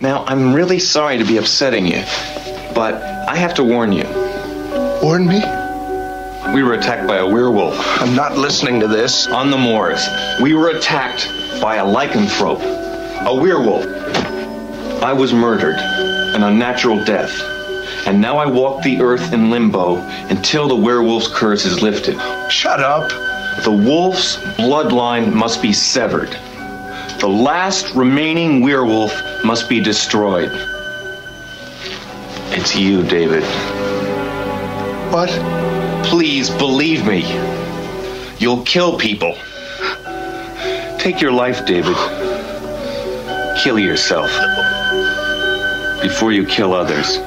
Now, I'm really sorry to be upsetting you, but I have to warn you. Warn me? We were attacked by a werewolf I'm not listening to this. on the moors. We were attacked by a lycanthrope, a werewolf. I was murdered, an unnatural death. And now I walk the earth in limbo until the werewolf's curse is lifted. Shut up. The wolf's bloodline must be severed. The last remaining werewolf must be destroyed. It's you, David. What? Please believe me. You'll kill people. Take your life, David. Kill yourself before you kill others.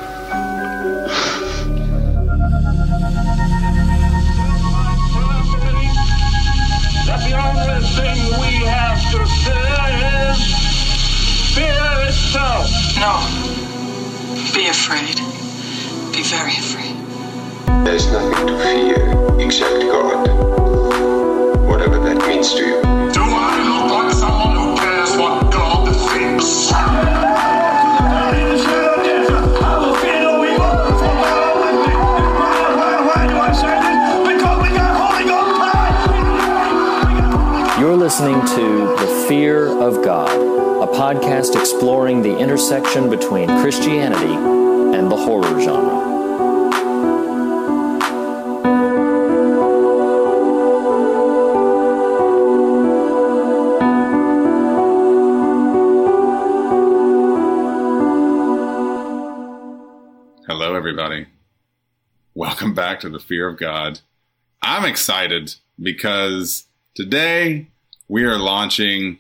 No. Be afraid. Be very afraid. There is nothing to fear except God. Whatever that means to you. Do I look like someone who cares what God thinks? Because we got holy God. You're listening to The Fear of God, a podcast exploring the intersection between Christianity and the horror genre. Hello, everybody. Welcome back to the Fear of God. I'm excited because today we are launching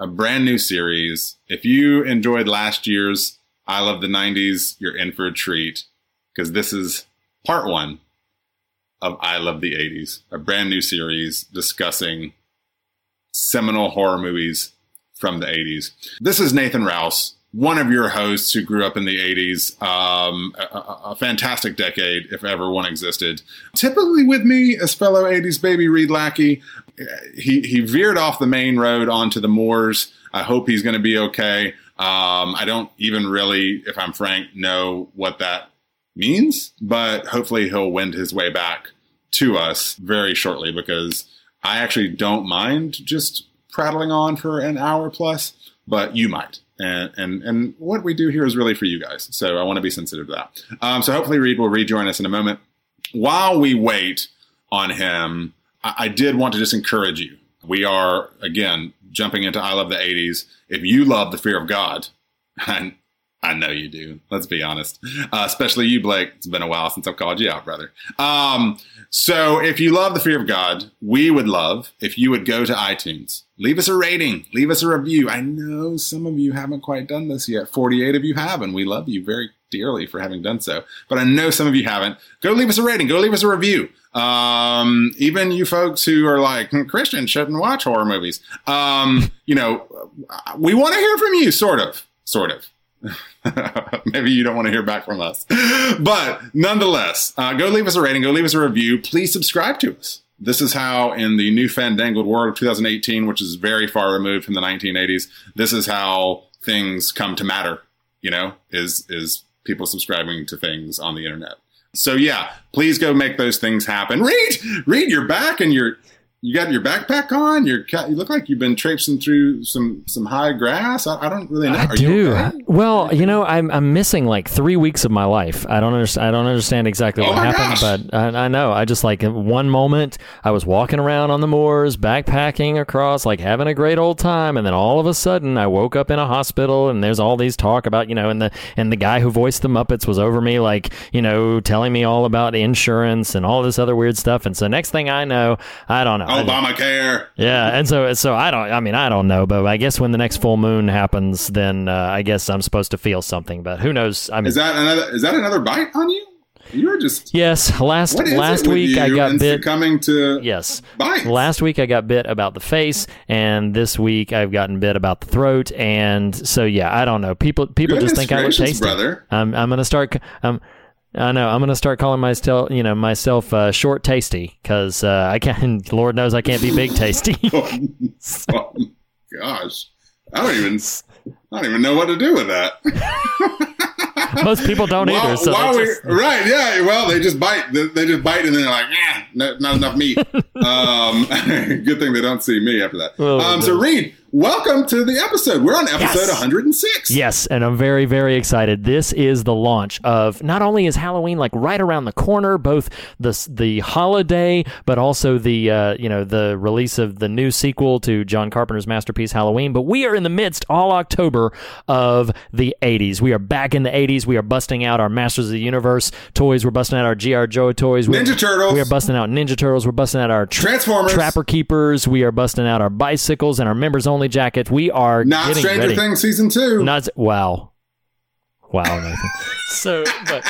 a brand new series. If you enjoyed last year's I Love the 90s, you're in for a treat because this is part one of I Love the 80s, a brand new series discussing seminal horror movies from the 80s. This is Nathan Rouse, one of your hosts who grew up in the 80s, um, a, a- fantastic decade, if ever one existed. Typically with me as fellow 80s baby Reed Lackey. He, he veered off the main road onto the moors. I hope he's going to be okay. Um, I don't even really, if I'm frank, know what that means, but hopefully he'll wend his way back to us very shortly because I actually don't mind just prattling on for an hour plus, but you might. And, and and what we do here is really for you guys. So I want to be sensitive to that. Um, so hopefully Reed will rejoin us in a moment. While we wait on him, I, I did want to just encourage you. We are again jumping into I love the 80s. If you love the fear of God, and I know you do. Let's be honest. Uh, especially you, Blake. It's been a while since I've called you out, brother. Um, so if you love the fear of God, we would love if you would go to iTunes, leave us a rating, leave us a review. I know some of you haven't quite done this yet. 48 of you have, and we love you very dearly for having done so. But I know some of you haven't. Go leave us a rating. Go leave us a review. Um, even you folks who are like "Hmm, Christian shouldn't watch horror movies. Um, you know, we want to hear from you, sort of, sort of. Maybe you don't want to hear back from us. But nonetheless, uh, go leave us a rating, go leave us a review. Please subscribe to us. This is how, in the new fandangled world of 2018, which is very far removed from the 1980s, this is how things come to matter. You know, is is people subscribing to things on the internet. So yeah, please go make those things happen. Reed, Reed. you're back and you're you got your backpack on. You're ca- you look like you've been traipsing through some some high grass. I, I don't really know. I Are do. you okay? Well, you know, I'm I'm missing like three weeks of my life. I don't understand. I don't understand exactly Oh what happened, gosh. but I, I know. I just like one moment I was walking around on the moors, backpacking across, like having a great old time, and then all of a sudden I woke up in a hospital, and there's all these talk about you know, and the and the guy who voiced the Muppets was over me, like you know, telling me all about insurance and all this other weird stuff. And so next thing I know, I don't know. Obamacare. yeah, and so so I don't. I mean, I don't know, but I guess when the next full moon happens, then uh, I guess I'm supposed to feel something. But who knows? I mean, Is that another? Is that another bite on you? You were just. yes. Last last week I got bit. coming to Yes. bites. Last week I got bit about the face, and this week I've gotten bit about the throat, and so yeah, I don't know. People people Goodness just think I look tasty. brother. I'm I'm gonna start. Um, I know I'm gonna start calling myself, you know, myself uh, short tasty because uh, I can't. Lord knows I can't be big tasty. oh, gosh, I don't even. I don't even know what to do with that. Most people don't While- either. So while they we- just- right, yeah. Well, they just bite. They, they just bite, and then they're like, "Ah, no, not enough meat." um, good thing they don't see me after that. Oh, um, so. Reed, welcome to the episode. We're on episode Yes. 106. Yes, and I'm very, very excited. This is the launch of not only is Halloween like right around the corner, both the the holiday, but also the uh, you know the release of the new sequel to John Carpenter's masterpiece Halloween. But we are in the midst all October of the 80s. We are back in the 80s. We are busting out our Masters of the Universe toys. We're busting out our G.I. Joe toys. We're, Ninja Turtles. We are busting out Ninja Turtles. We're busting out our tra- Transformers. Trapper Keepers. We are busting out our bicycles and our members only jackets. We are Not getting Stranger ready. Things season two. Not wow, wow, Nathan. so, but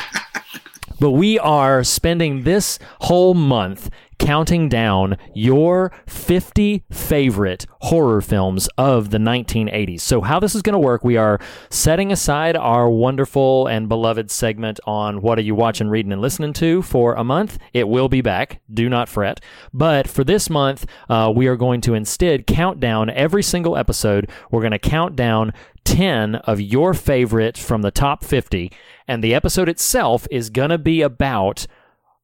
but we are spending this whole month counting down your 50 favorite horror films of the 1980s. So, how this is going to work, we are setting aside our wonderful and beloved segment on what are you watching, reading, and listening to for a month. It will be back. Do not fret. But for this month, uh, we are going to instead count down every single episode. We're going to count down 10 of your favorites from the top 50. And the episode itself is going to be about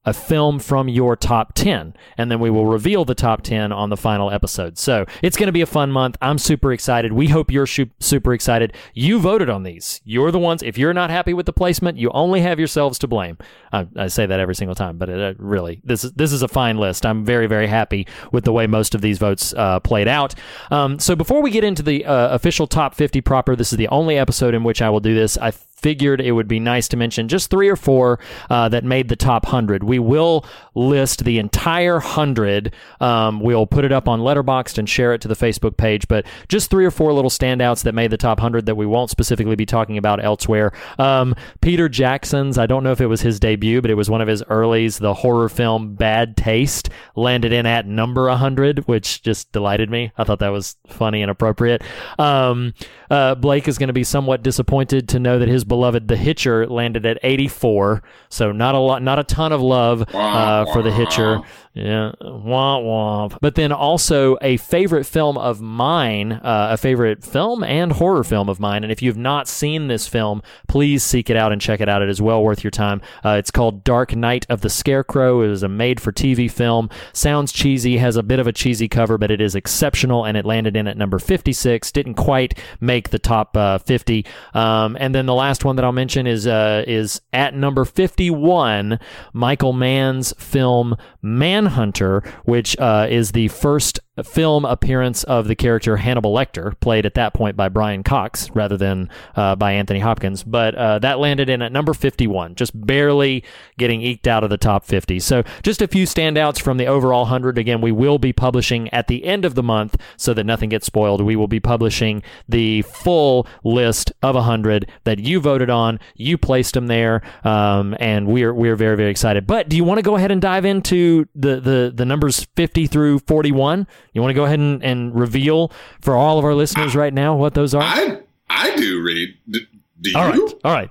a film from your top 10 and then we will reveal the top 10 on the final episode. So it's going to be a fun month. I'm super excited. We hope you're super excited. You voted on these. You're the ones if you're not happy with the placement you only have yourselves to blame. I, I say that every single time but it, uh, really this is this is a fine list. I'm very very happy with the way most of these votes uh, played out. Um, so before we get into the uh, official top 50 proper this is the only episode in which i will do this. I figured it would be nice to mention just three or four uh, that made the top 100. We will list the entire 100. Um, we'll put it up on Letterboxd and share it to the Facebook page, but just three or four little standouts that made the top 100 that we won't specifically be talking about elsewhere. Um, Peter Jackson's, I don't know if it was his debut, but it was one of his earlies, the horror film Bad Taste, landed in at number 100, which just delighted me. I thought that was funny and appropriate. Um, uh, Blake is going to be somewhat disappointed to know that his beloved The Hitcher landed at 84. So not a lot, not a ton of love uh, for The Hitcher. Yeah, womp womp. But then also a favorite film of mine, uh, a favorite film and horror film of mine. And if you've not seen this film, please seek it out and check it out. It is well worth your time. Uh, it's called Dark Night of the Scarecrow. It was a made-for-TV film. Sounds cheesy, has a bit of a cheesy cover, but it is exceptional. And it landed in at number 56. Didn't quite make the top uh, 50. Um, and then the last one that I'll mention is uh, is at number 51, Michael Mann's film Manhunter, which uh, is the first film appearance of the character Hannibal Lecter, played at that point by Brian Cox rather than uh, by Anthony Hopkins. But uh, that landed in at number 51, just barely getting eked out of the top 50. So just a few standouts from the overall 100. Again, we will be publishing at the end of the month so that nothing gets spoiled. We will be publishing the full list of 100 that you voted on. You placed them there, um, and we're we're very very excited. But do you want to go ahead and dive into the the the numbers 50 through 41? You want to go ahead and, and reveal for all of our listeners right now what those are? I I do, Reed. Do you? all right, all right.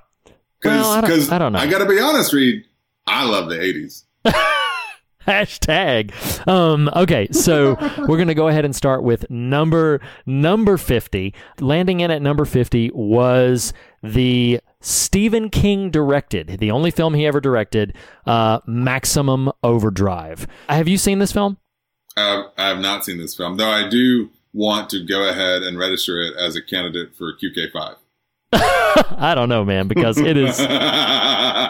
Well, I don't- I don't know. I got to be honest, Reed. I love the 80s. Hashtag. Um, okay, so we're gonna go ahead and start with number number fifty. Landing in at number fifty was the Stephen King directed, the only film he ever directed, uh, Maximum Overdrive. Have you seen this film? Uh, I have not seen this film, though I do want to go ahead and register it as a candidate for QK5. I don't know, man, because it is.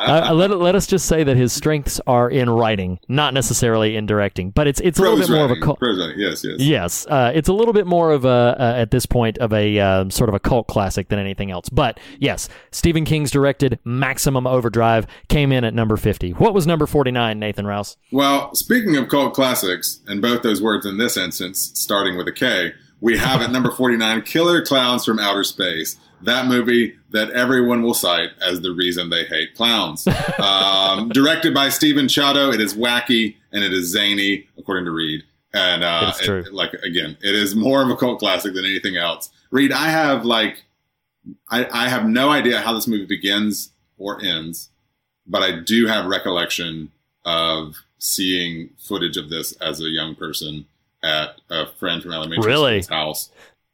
Uh, let, let us just say that his strengths are in writing, not necessarily in directing. But it's it's a little bit more of a cult. Prose writing. Yes, yes. Yes, uh, it's a little bit more of a uh, at this point of a uh, sort of a cult classic than anything else. But yes, Stephen King's directed Maximum Overdrive came in at number fifty. What was number forty nine, Nathan Rouse? Well, speaking of cult classics, and both those words in this instance starting with a K, we have at number 49 Killer Clowns from Outer Space. That movie that everyone will cite as the reason they hate clowns. Um, directed by Stephen Chiodo, it is wacky and it is zany, according to Reed. And uh, It's true. it- like again, it is more of a cult classic than anything else. Reed, I have like, I, I have no idea how this movie begins or ends, but I do have recollection of seeing footage of this as a young person at a friend from elementary Really? school's house.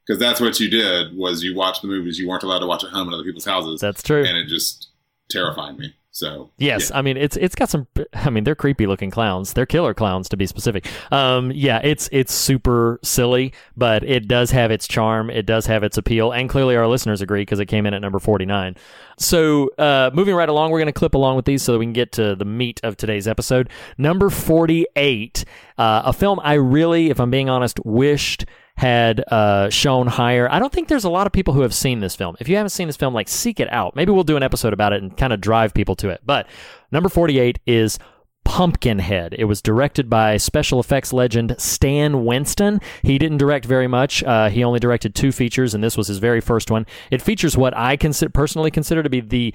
because that's what you did was you watched the movies you weren't allowed to watch at home in other people's houses. That's true. and it just terrified me. So Yes, yeah. I mean it's it's got some. I mean they're creepy looking clowns. They're killer clowns to be specific. Um, yeah, it's it's super silly, but it does have its charm. It does have its appeal, and clearly our listeners agree because it came in at number forty nine. So uh, moving right along, we're going to clip along with these so that we can get to the meat of today's episode. Number forty eight, uh, a film I really, if I'm being honest, wished had uh, shown higher. I don't think there's a lot of people who have seen this film. If you haven't seen this film, like seek it out. Maybe we'll do an episode about it and kind of drive people to it. But number 48 is Pumpkinhead. It was directed by special effects legend Stan Winston. He didn't direct very much. Uh, he only directed two features, and this was his very first one. It features what I consider, personally consider to be the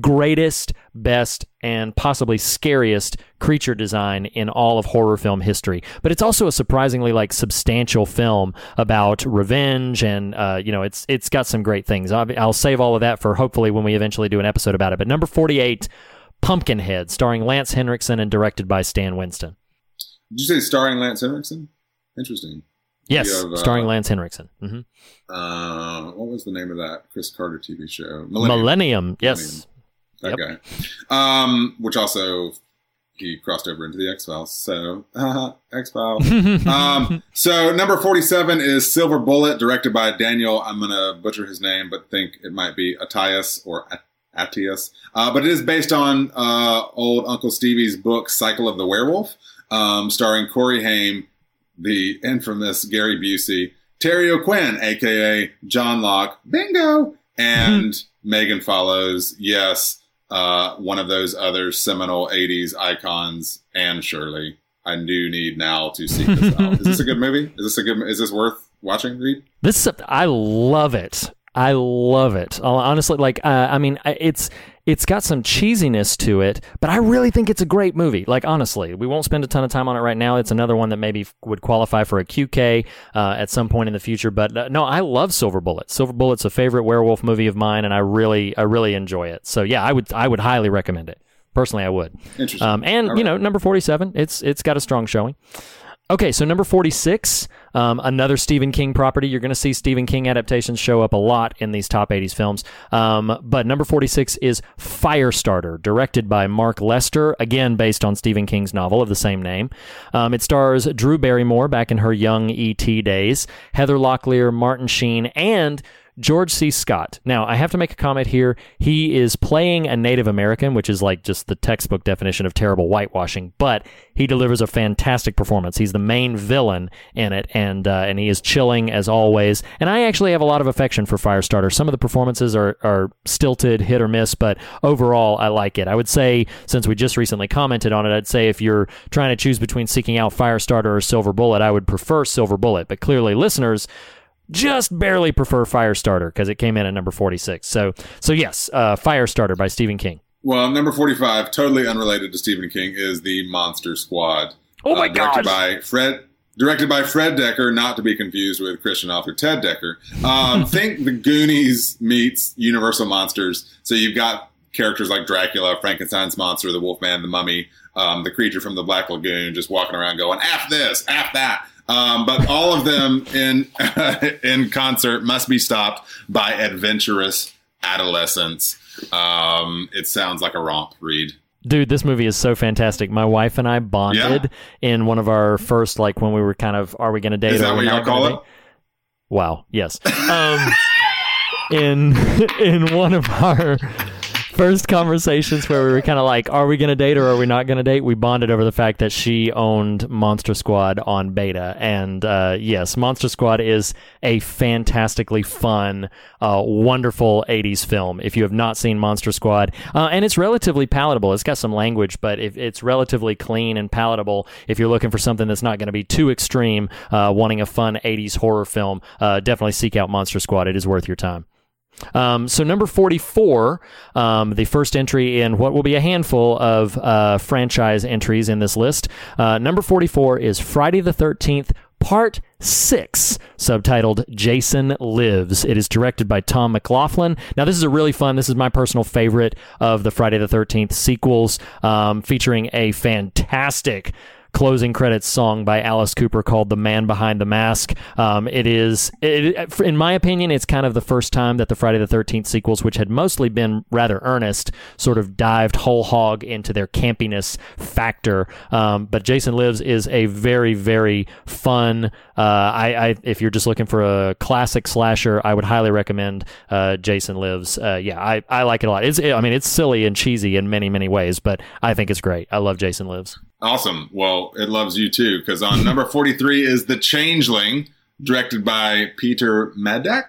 greatest, best, and possibly scariest creature design in all of horror film history. But it's also a surprisingly like substantial film about revenge, and uh, you know, it's it's got some great things. I'll, I'll save all of that for hopefully when we eventually do an episode about it. But number forty-eight, Pumpkinhead, starring Lance Henriksen and directed by Stan Winston. did you say starring Lance Henriksen? Interesting. Yes, uh, starring Lance Henriksen. hmm Uh, what was the name of that Chris Carter TV show? Millennium. Yes. that guy. Um, which also he crossed over into the X Files. So X Files. um, so number forty-seven is Silver Bullet, directed by Daniel. I'm gonna butcher his name, but think it might be Attias or Atias. Uh, but it is based on uh, old Uncle Stevie's book Cycle of the Werewolf, um, starring Corey Haim, the infamous Gary Busey, Terry O'Quinn, aka John Locke, bingo, and Megan Follows. Yes, uh, one of those other seminal '80s icons, and Shirley. I do need now to seek this out. Is this a good movie? Is this a good? Is this worth watching? Reed? This I love it. I love it. Honestly, like uh, I mean, it's it's got some cheesiness to it, but I really think it's a great movie. Like honestly, we won't spend a ton of time on it right now. It's another one that maybe would qualify for a QK uh, at some point in the future. But uh, no, I love Silver Bullet. Silver Bullet's a favorite werewolf movie of mine, and I really I really enjoy it. So yeah, I would I would highly recommend it. Personally, I would. Interesting. Um, and All you know, number forty-seven, it's it's got a strong showing. Okay, so number 46, um, another Stephen King property. You're going to see Stephen King adaptations show up a lot in these top 80s films. Um, but number 46 is Firestarter, directed by Mark Lester, again based on Stephen King's novel of the same name. Um, it stars Drew Barrymore back in her young E.T. days, Heather Locklear, Martin Sheen, and George C. Scott. Now, I have to make a comment here. He is playing a Native American, which is like just the textbook definition of terrible whitewashing, but he delivers a fantastic performance. He's the main villain in it, and uh, and he is chilling as always. And I actually have a lot of affection for Firestarter. Some of the performances are, are stilted, hit or miss, but overall, I like it. I would say, since we just recently commented on it, I'd say if you're trying to choose between seeking out Firestarter or Silver Bullet, I would prefer Silver Bullet. But clearly, listeners, just barely prefer Firestarter because it came in at number 46. So, so yes, uh, Firestarter by Stephen King. Well, number 45, totally unrelated to Stephen King, is the Monster Squad. Oh my uh, directed gosh. by Fred directed by Fred Dekker, not to be confused with Christian author Ted Dekker. Um, think the Goonies meets Universal Monsters. So you've got characters like Dracula, Frankenstein's monster, the Wolfman, the Mummy, um, the creature from the Black Lagoon, just walking around going "F this, F that." Um, but all of them in in concert must be stopped by adventurous adolescents. Um, it sounds like a romp. Reed. Dude, this movie is so fantastic. My wife and I bonded in one of our first, like when we were kind of, are we going to date? Is that what y'all call date? it? Wow. Yes. Um, in in one of our first conversations where we were kind of like, are we going to date or are we not going to date? We bonded over the fact that she owned Monster Squad on beta, and uh, yes, Monster Squad is a fantastically fun, uh, wonderful '80s film. If you have not seen Monster Squad, uh, and it's relatively palatable. It's got some language, but if it's relatively clean and palatable. If you're looking for something that's not going to be too extreme, uh, wanting a fun '80s horror film, uh, definitely seek out Monster Squad. It is worth your time. Um, so number 44, um, the first entry in what will be a handful of uh, franchise entries in this list. Uh, number 44 is Friday the 13th, Part 6, subtitled Jason Lives. It is directed by Tom McLoughlin. Now, this is a really fun, this is my personal favorite of the Friday the 13th sequels, um, featuring a fantastic closing credits song by Alice Cooper called "The Man Behind the Mask." Um, it is, it, in my opinion, it's kind of the first time that the Friday the Thirteenth sequels, which had mostly been rather earnest, sort of dived whole hog into their campiness factor. Um, but Jason Lives is a very, very fun. Uh, I, I, if you're just looking for a classic slasher, I would highly recommend uh, Jason Lives. Uh, yeah, I, I like it a lot. It's, I mean, it's silly and cheesy in many, many ways, but I think it's great. I love Jason Lives. Awesome. Well, it loves you too, because on number 43 is The Changeling, directed by Peter Medak,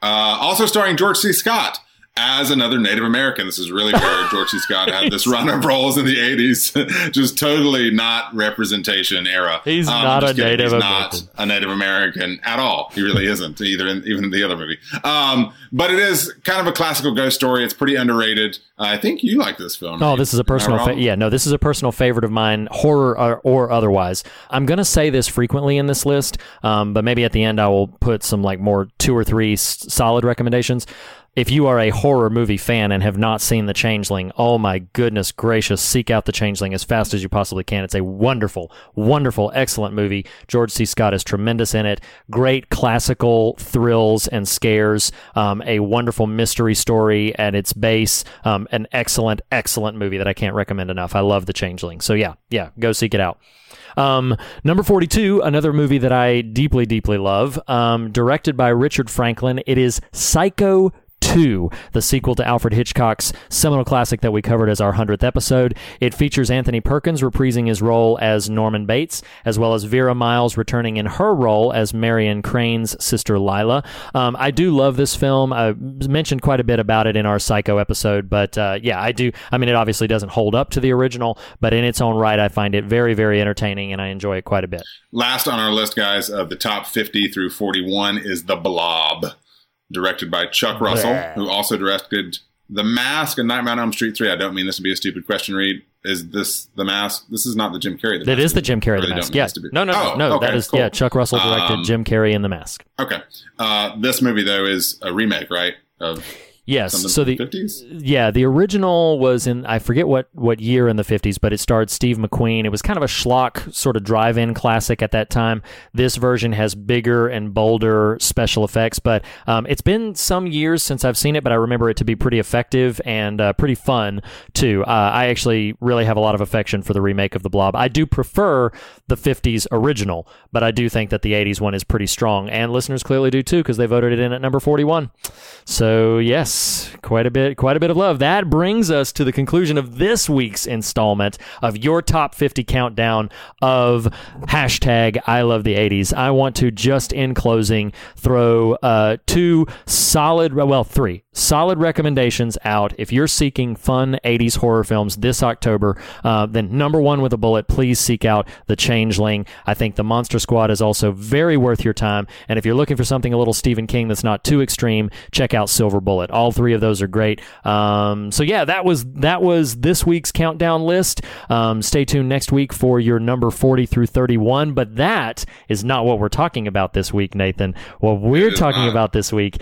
uh, also starring George C. Scott as another Native American. This is really where George C. Scott had this run of roles in the 80s. just totally not representation era. He's Um, not a kidding. Native He's American. not a Native American at all. He really isn't, either in even in the other movie. Um, but it is kind of a classical ghost story. It's pretty underrated. I think you like this film. Oh, right? this is a personal. Fa- yeah, no, this is a personal favorite of mine, horror or, or otherwise. I'm gonna say this frequently in this list, um, but maybe at the end I will put some like more two or three s- solid recommendations. If you are a horror movie fan and have not seen The Changeling, oh my goodness gracious, seek out The Changeling as fast as you possibly can. It's a wonderful, wonderful, excellent movie. George C. Scott is tremendous in it. Great classical thrills and scares. Um, a wonderful mystery story at its base. Um, an excellent, excellent movie that I can't recommend enough. I love The Changeling. So yeah, yeah, go seek it out. Um, number 42, another movie that I deeply, deeply love, um, directed by Richard Franklin. It is Psycho 2, the sequel to Alfred Hitchcock's seminal classic that we covered as our 100th episode. It features Anthony Perkins reprising his role as Norman Bates, as well as Vera Miles returning in her role as Marion Crane's sister Lila. Um, I do love this film. I mentioned quite a bit about it in our Psycho episode, but uh, yeah, I do. I mean, it obviously doesn't hold up to the original, but in its own right, I find it very, very entertaining and I enjoy it quite a bit. Last on our list, guys, of the top 50 through 41 is The Blob, directed by Chuck Russell, Bleh. who also directed The Mask and Nightmare on Elm Street 3. I don't mean this to be a stupid question, Reed. Is this The Mask? This is not the Jim Carrey. The That Mask, is the? Jim Carrey I The Mask. don't Yeah. this to be- No, no, no, Oh, no. okay, that is cool. yeah. Chuck Russell directed Um, Jim Carrey in The Mask. Okay. Uh, this movie, though, is a remake, right? Of Yes. something So the 50s? yeah, the original was in I forget what what year in the 50s, but it starred Steve McQueen. It was kind of a schlock sort of drive-in classic at that time. This version has bigger and bolder special effects, but um, it's been some years since I've seen it, but I remember it to be pretty effective and uh, pretty fun too. Uh, I actually really have a lot of affection for the remake of The Blob. I do prefer the 50s original, but I do think that the 80s one is pretty strong, and listeners clearly do too because they voted it in at number 41. So yes, quite a bit, quite a bit of love. That brings us to the conclusion of this week's installment of your top 50 countdown of hashtag I love the 80s. I want to just in closing throw uh, two solid, well, three solid recommendations out. If you're seeking fun 80s horror films this October, uh, then number one with a bullet, please seek out The Changeling. I think The Monster Squad is also very worth your time. And if you're looking for something a little Stephen King that's not too extreme, check out Silver Bullet. All three of those are great. Um, so yeah, that was that was this week's countdown list. Um, stay tuned next week for your number 40 through 31. But that is not what we're talking about this week, Nathan. What we're talking not. about this week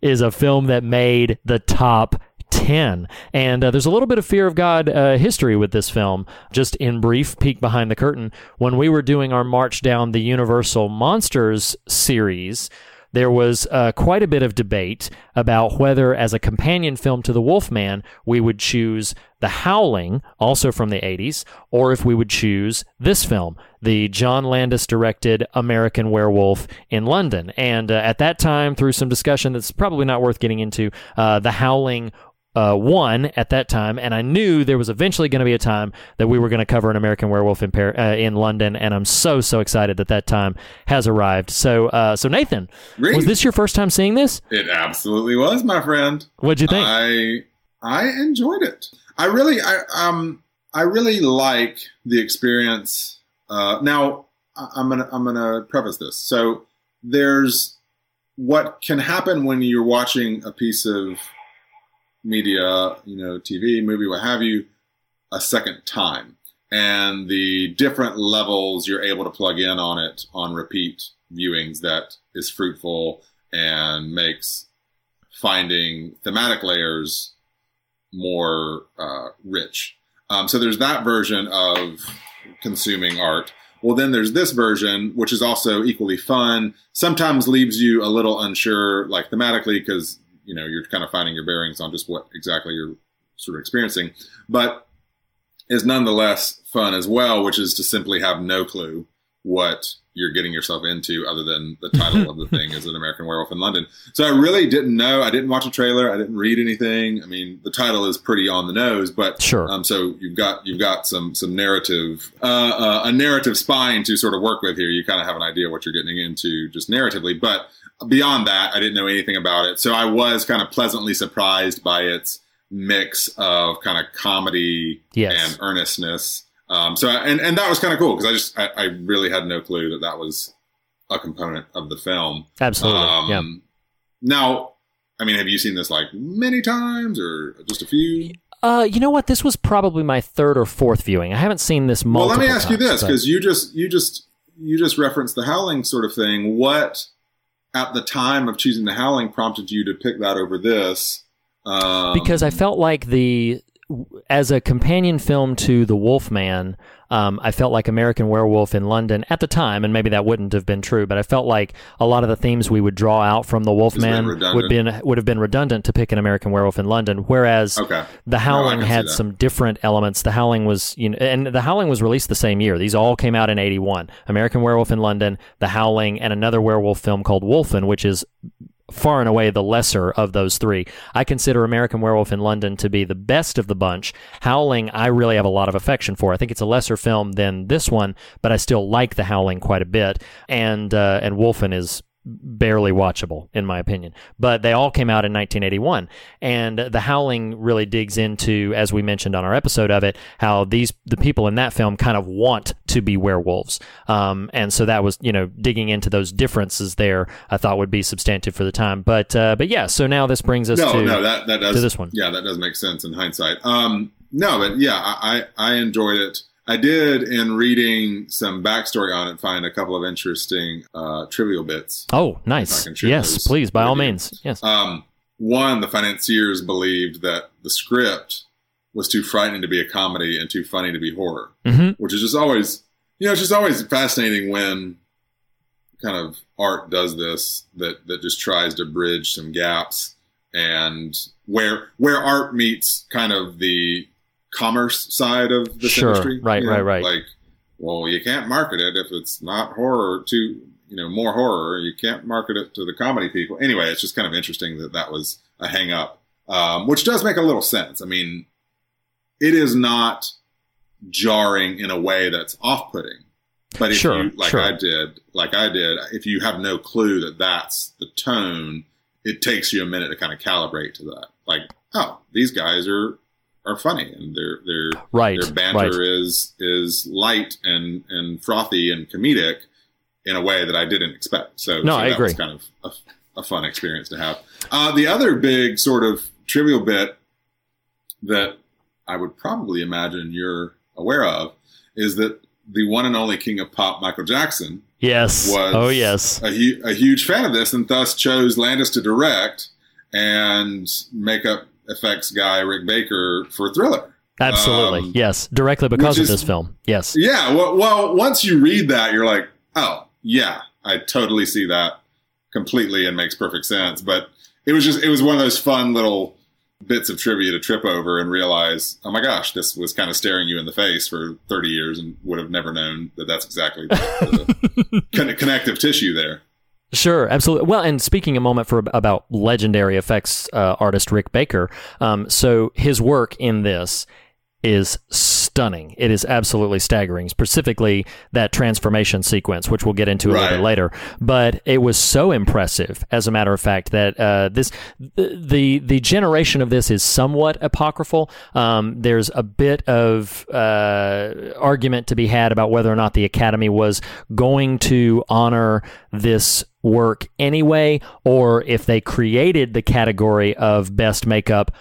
is a film that made the top 10. And uh, there's a little bit of Fear of God uh, history with this film. Just in brief, peek behind the curtain. When we were doing our March Down the Universal Monsters series, there was uh, quite a bit of debate about whether, as a companion film to The Wolfman, we would choose The Howling, also from the 80s, or if we would choose this film, the John Landis directed American Werewolf in London. And uh, at that time, through some discussion that's probably not worth getting into, uh, The Howling uh, one at that time, and I knew there was eventually going to be a time that we were going to cover an American Werewolf in Par- uh, in London, and I'm so so excited that that time has arrived. So, uh, so Nathan, was this your first time seeing this? It absolutely was, my friend. What'd you think? I I enjoyed it. I really I um I really like the experience. Uh, now I- I'm gonna I'm gonna preface this. So there's what can happen when you're watching a piece of media, you know, TV, movie, what have you, a second time, and the different levels you're able to plug in on it on repeat viewings that is fruitful and makes finding thematic layers more uh, rich. Um, so there's that version of consuming art. Well, then there's this version, which is also equally fun. Sometimes leaves you a little unsure, like thematically, because you know you're kind of finding your bearings on just what exactly you're sort of experiencing, but is nonetheless fun as well, which is to simply have no clue what you're getting yourself into other than the title of the thing is an American Werewolf in London. So I really didn't know. I didn't watch a trailer. I didn't read anything. I mean, the title is pretty on the nose, but Sure. Um, so you've got you've got some some narrative uh, uh, a narrative spine to sort of work with here. You kind of have an idea what you're getting into just narratively, but beyond that, I didn't know anything about it. So I was kind of pleasantly surprised by its mix of kind of comedy Yes. and earnestness. Um, so and and that was kind of cool because I just I, I really had no clue that that was a component of the film. Absolutely. Um, yeah. Now, I mean, have you seen this like many times or just a few? Uh, you know what? This was probably my third or fourth viewing. I haven't seen this much. Well, let me ask you times, this but- because you just you just you just referenced the Howling sort of thing. What at the time of choosing the Howling prompted you to pick that over this? Um, because I felt like the as a companion film to The Wolfman, um, I felt like American Werewolf in London at the time, and maybe that wouldn't have been true, but I felt like a lot of the themes we would draw out from The Wolfman would been would have been redundant to pick an American Werewolf in London, whereas Okay. The Howling see had some different elements. The Howling was, you know, and The Howling was released the same year. These all came out in '81. American Werewolf in London, The Howling, and another werewolf film called Wolfen, which is far and away the lesser of those three. I consider American Werewolf in London to be the best of the bunch. Howling, I really have a lot of affection for. I think it's a lesser film than this one, but I still like The Howling quite a bit. And uh, and Wolfen is barely watchable in my opinion but they all came out in 1981 and the howling really digs into as we mentioned on our episode of it how these the people in that film kind of want to be werewolves um, and so that was you know digging into those differences there i thought would be substantive for the time but uh, but yeah so now this brings us no, to no, that that does to this one. Yeah, that does make sense in hindsight. Um, no, but yeah, I I I enjoyed it. I did in reading some backstory on it find a couple of interesting uh, trivial bits. oh nice yes please by all means yes Um, one, the financiers believed that the script was too frightening to be a comedy and too funny to be horror, Mhm. which is just always, you know, it's just always fascinating when kind of art does this that that just tries to bridge some gaps and where where art meets kind of the commerce side of this Sure. industry. Right, you right, right. Like, well, you can't market it if it's not horror to you know more horror. You can't market it to the comedy people. Anyway, it's just kind of interesting that that was a hang up, um, which does make a little sense. I mean, it is not jarring in a way that's off-putting. But if Sure, you, like sure. I did, like I did, if you have no clue that that's the tone, it takes you a minute to kind of calibrate to that. Like, oh, these guys are are funny and their their right their banter right is is light and and frothy and comedic in a way that I didn't expect. So, No, so I that was agree. kind of a, a fun experience to have. Uh, the other big sort of trivial bit that I would probably imagine you're aware of is that the one and only king of pop, Michael Jackson, yes was oh yes a, hu- a huge fan of this and thus chose Landis to direct and makeup effects guy Rick Baker for Thriller. absolutely um, yes directly because of this film yes Yeah, well, well, once you read that, you're like, oh, yeah, I totally see that completely and makes perfect sense. But it was just, it was one of those fun little bits of trivia to trip over and realize, oh my gosh, this was kind of staring you in the face for 30 years and would have never known that that's exactly the, the connective tissue there. Sure, absolutely. Well, and speaking a moment for about legendary effects uh, artist Rick Baker, um, so his work in this is stunning. It is absolutely staggering, specifically that transformation sequence, which we'll get into a little bit later. But it was so impressive, as a matter of fact, that uh, this the the generation of this is somewhat apocryphal. Um, there's a bit of uh, argument to be had about whether or not the Academy was going to honor this work anyway, or if they created the category of best makeup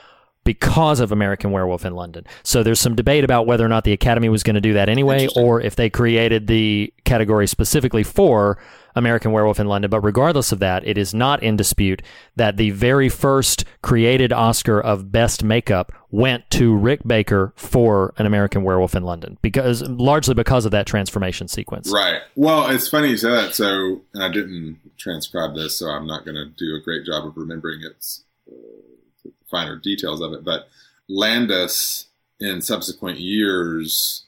because of American Werewolf in London. So there's some debate about whether or not the Academy was going to do that anyway, or if they created the category specifically for American Werewolf in London. But regardless of that, it is not in dispute that the very first created Oscar of Best Makeup went to Rick Baker for an American Werewolf in London because largely because of that transformation sequence. Right. Well, it's funny you say that. So, and I didn't transcribe this, so I'm not going to do a great job of remembering uh, finer details of it. But Landis, in subsequent years,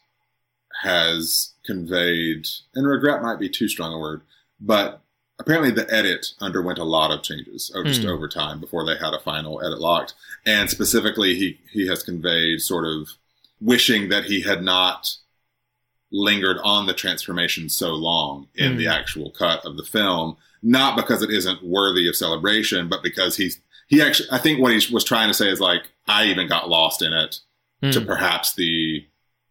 has conveyed, and regret might be too strong a word, but apparently the edit underwent a lot of changes over, just Hmm. over time before they had a final edit locked. And specifically, he he has conveyed sort of wishing that he had not lingered on the transformation so long in Hmm. the actual cut of the film, not because it isn't worthy of celebration, but because he's he actually I think what he was trying to say is like I even got lost in it to Mm. perhaps the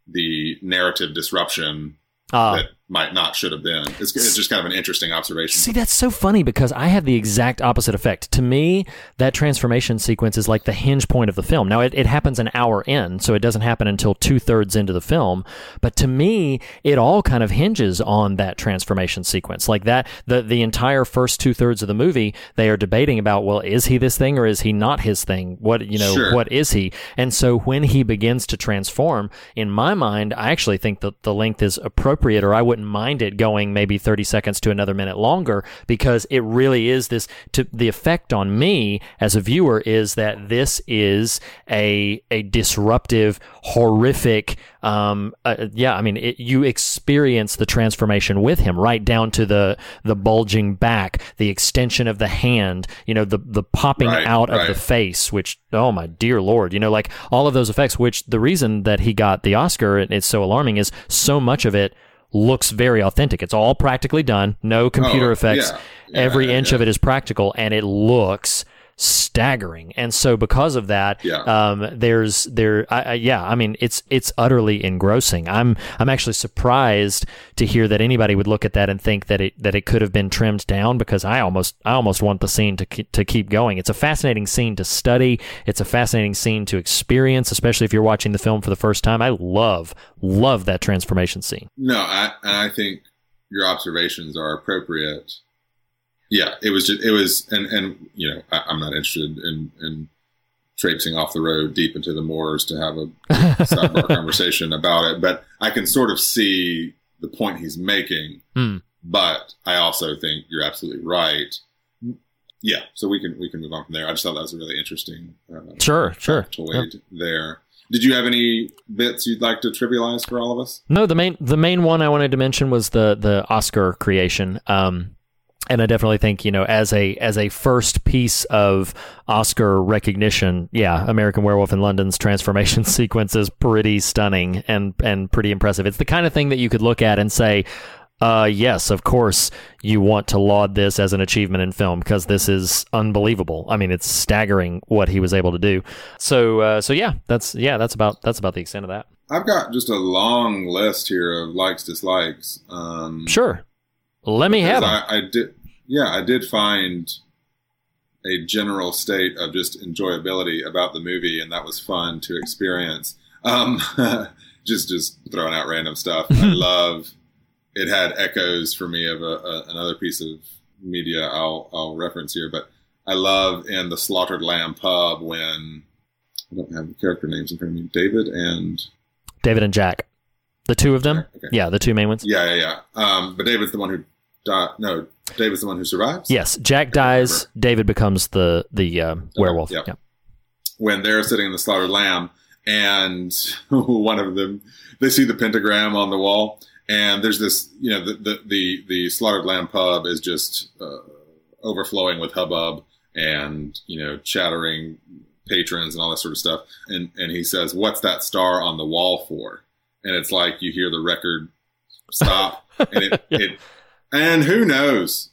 the narrative disruption Ah. that might not should have been. It's, it's just kind of an interesting observation. See, that's so funny because I have the exact opposite effect. To me, that transformation sequence is like the hinge point of the film. Now, it, it happens an hour in, so it doesn't happen until two thirds into the film. But to me, it all kind of hinges on that transformation sequence. Like that, the, the entire first two thirds of the movie, they are debating about, well, is he this thing or is he not his thing? What, you know, Sure. what is he? And so when he begins to transform, in my mind, I actually think that the length is appropriate, or I wouldn't mind it going maybe 30 seconds to another minute longer because it really is this. To the effect on me as a viewer is that this is a a disruptive, horrific. Um, uh, yeah, I mean, it, you experience the transformation with him, right down to the the bulging back, the extension of the hand, you know, the the popping Right, out of the face, which oh my dear lord, you know, like all of those effects. Which the reason that he got the Oscar and it's so alarming is so much of it looks very authentic. It's all practically done, no computer Oh, effects. yeah. Yeah, Every inch of it is practical, and it looks staggering. And so because of that, Yeah. um, there's there, I, I, yeah, I mean, it's it's utterly engrossing. I'm I'm actually surprised to hear that anybody would look at that and think that it that it could have been trimmed down because I almost I almost want the scene to to keep going. It's a fascinating scene to study. It's a fascinating scene to experience, especially if you're watching the film for the first time. I love love that transformation scene. No, I, I think your observations are appropriate. Yeah, it was just, it was, and, and, you know, I, I'm not interested in, in traipsing off the road deep into the moors to have a sidebar conversation about it, but I can sort of see the point he's making. Hmm. But I also think you're absolutely right. Yeah, so we can we can move on from there. I just thought that was a really interesting. Uh, Sure, sure. factoid there. Did you have any bits you'd like to trivialize for all of us? No, the main the main one I wanted to mention was the the Oscar creation. Um, and I definitely think you know as a as a first piece of Oscar recognition, yeah, American Werewolf in London's transformation sequence is pretty stunning and and pretty impressive. It's the kind of thing that you could look at and say. Uh, yes, of course, you want to laud this as an achievement in film because this is unbelievable. I mean, it's staggering what he was able to do. So, uh, so yeah, that's yeah, that's about that's about the extent of that. I've got just a long list here of likes, dislikes. Um, Sure, let me have. I, I did, yeah, I did find a general state of just enjoyability about the movie, and that was fun to experience. Um, just just throwing out random stuff. I love. It had echoes for me of a, a, another piece of media I'll I'll reference here, but I love in the Slaughtered Lamb pub when I don't have the character names in front of me. David and David and Jack, the two of them. Okay. Yeah, the two main ones. Yeah, yeah, yeah. Um, but David's the one who died. No, David's the one who survives. Yes, Jack dies. David becomes the the uh, werewolf. yeah. Yeah. When they're sitting in the slaughtered lamb, and one of them, they see the pentagram on the wall, and there's this, you know, the the the, the slaughtered lamb pub is just uh, overflowing with hubbub and you know chattering patrons and all that sort of stuff. And and he says, "What's that star on the wall for?" And it's like you hear the record stop, and it, it and who knows,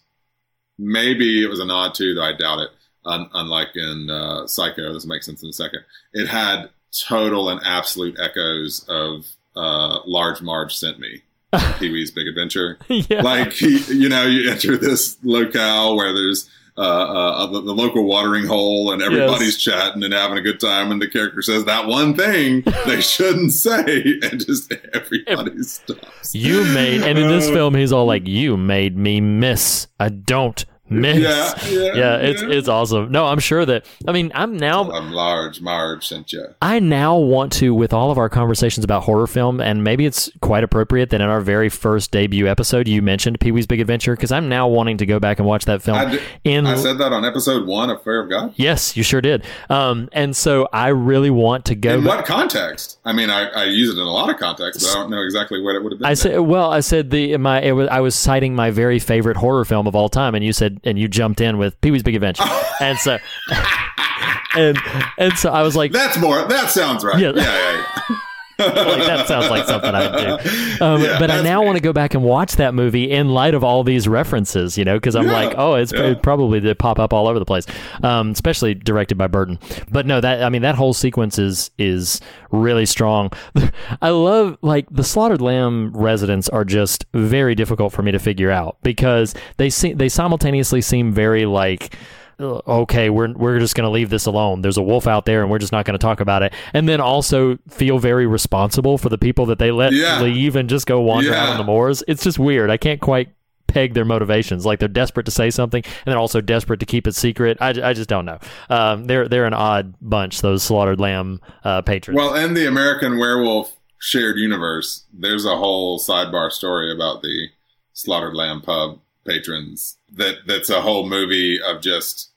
maybe it was a nod to, though I doubt it. Un- unlike in uh, Psycho, this makes sense in a second. It had total and absolute echoes of uh, Large Marge sent me. Pee Wee's Big Adventure yeah. like he, you know you enter this locale where there's uh, uh, the, the local watering hole, and everybody's chatting and having a good time, and the character says that one thing they shouldn't say, and just everybody stops. You made, and in this Uh, film, he's all like, "You made me miss. I don't miss." Yeah, yeah, it's yeah. it's awesome. No, I'm sure that. I mean, I'm now. I'm large, Marge sent you. I now want to, with all of our conversations about horror film, and maybe it's quite appropriate that in our very first debut episode, you mentioned Pee Wee's Big Adventure, because I'm now wanting to go back and watch that film. I, did- in I said that on episode one of Fear of God. yes, you sure did. Um, and so I really want to go. In back- what context? I mean, I, I use it in a lot of contexts, but I don't know exactly what it would have been. I said, well, I said the my it was, I was citing my very favorite horror film of all time, and you said, and you jumped in with Pee Wee's Big Adventure, and so, and and so I was like, That's more. That sounds right. Yeah. Yeah, yeah, yeah. Like, that sounds like something I'd do. Um, Yeah, but I now want to go back and watch that movie in light of all these references, you know, because I'm Yeah, like, oh, it's yeah. probably they pop up all over the place, um, especially directed by Burton. But no, that I mean that whole sequence is is really strong. I love like the slaughtered lamb residents are just very difficult for me to figure out because they see they simultaneously seem very like "Ugh, okay, we're we're just going to leave this alone. There's a wolf out there, and we're just not going to talk about it. And then also feel very responsible for the people that they let Yeah. leave and just go wander out on the moors. It's just weird. I can't quite peg their motivations. Like they're desperate to say something, and they're also desperate to keep it secret. I, I just don't know. Um, they're they're an odd bunch. Those slaughtered lamb uh, patrons. Well, in the American Werewolf shared universe, there's a whole sidebar story about the Slaughtered Lamb pub patrons. That that's a whole movie of just.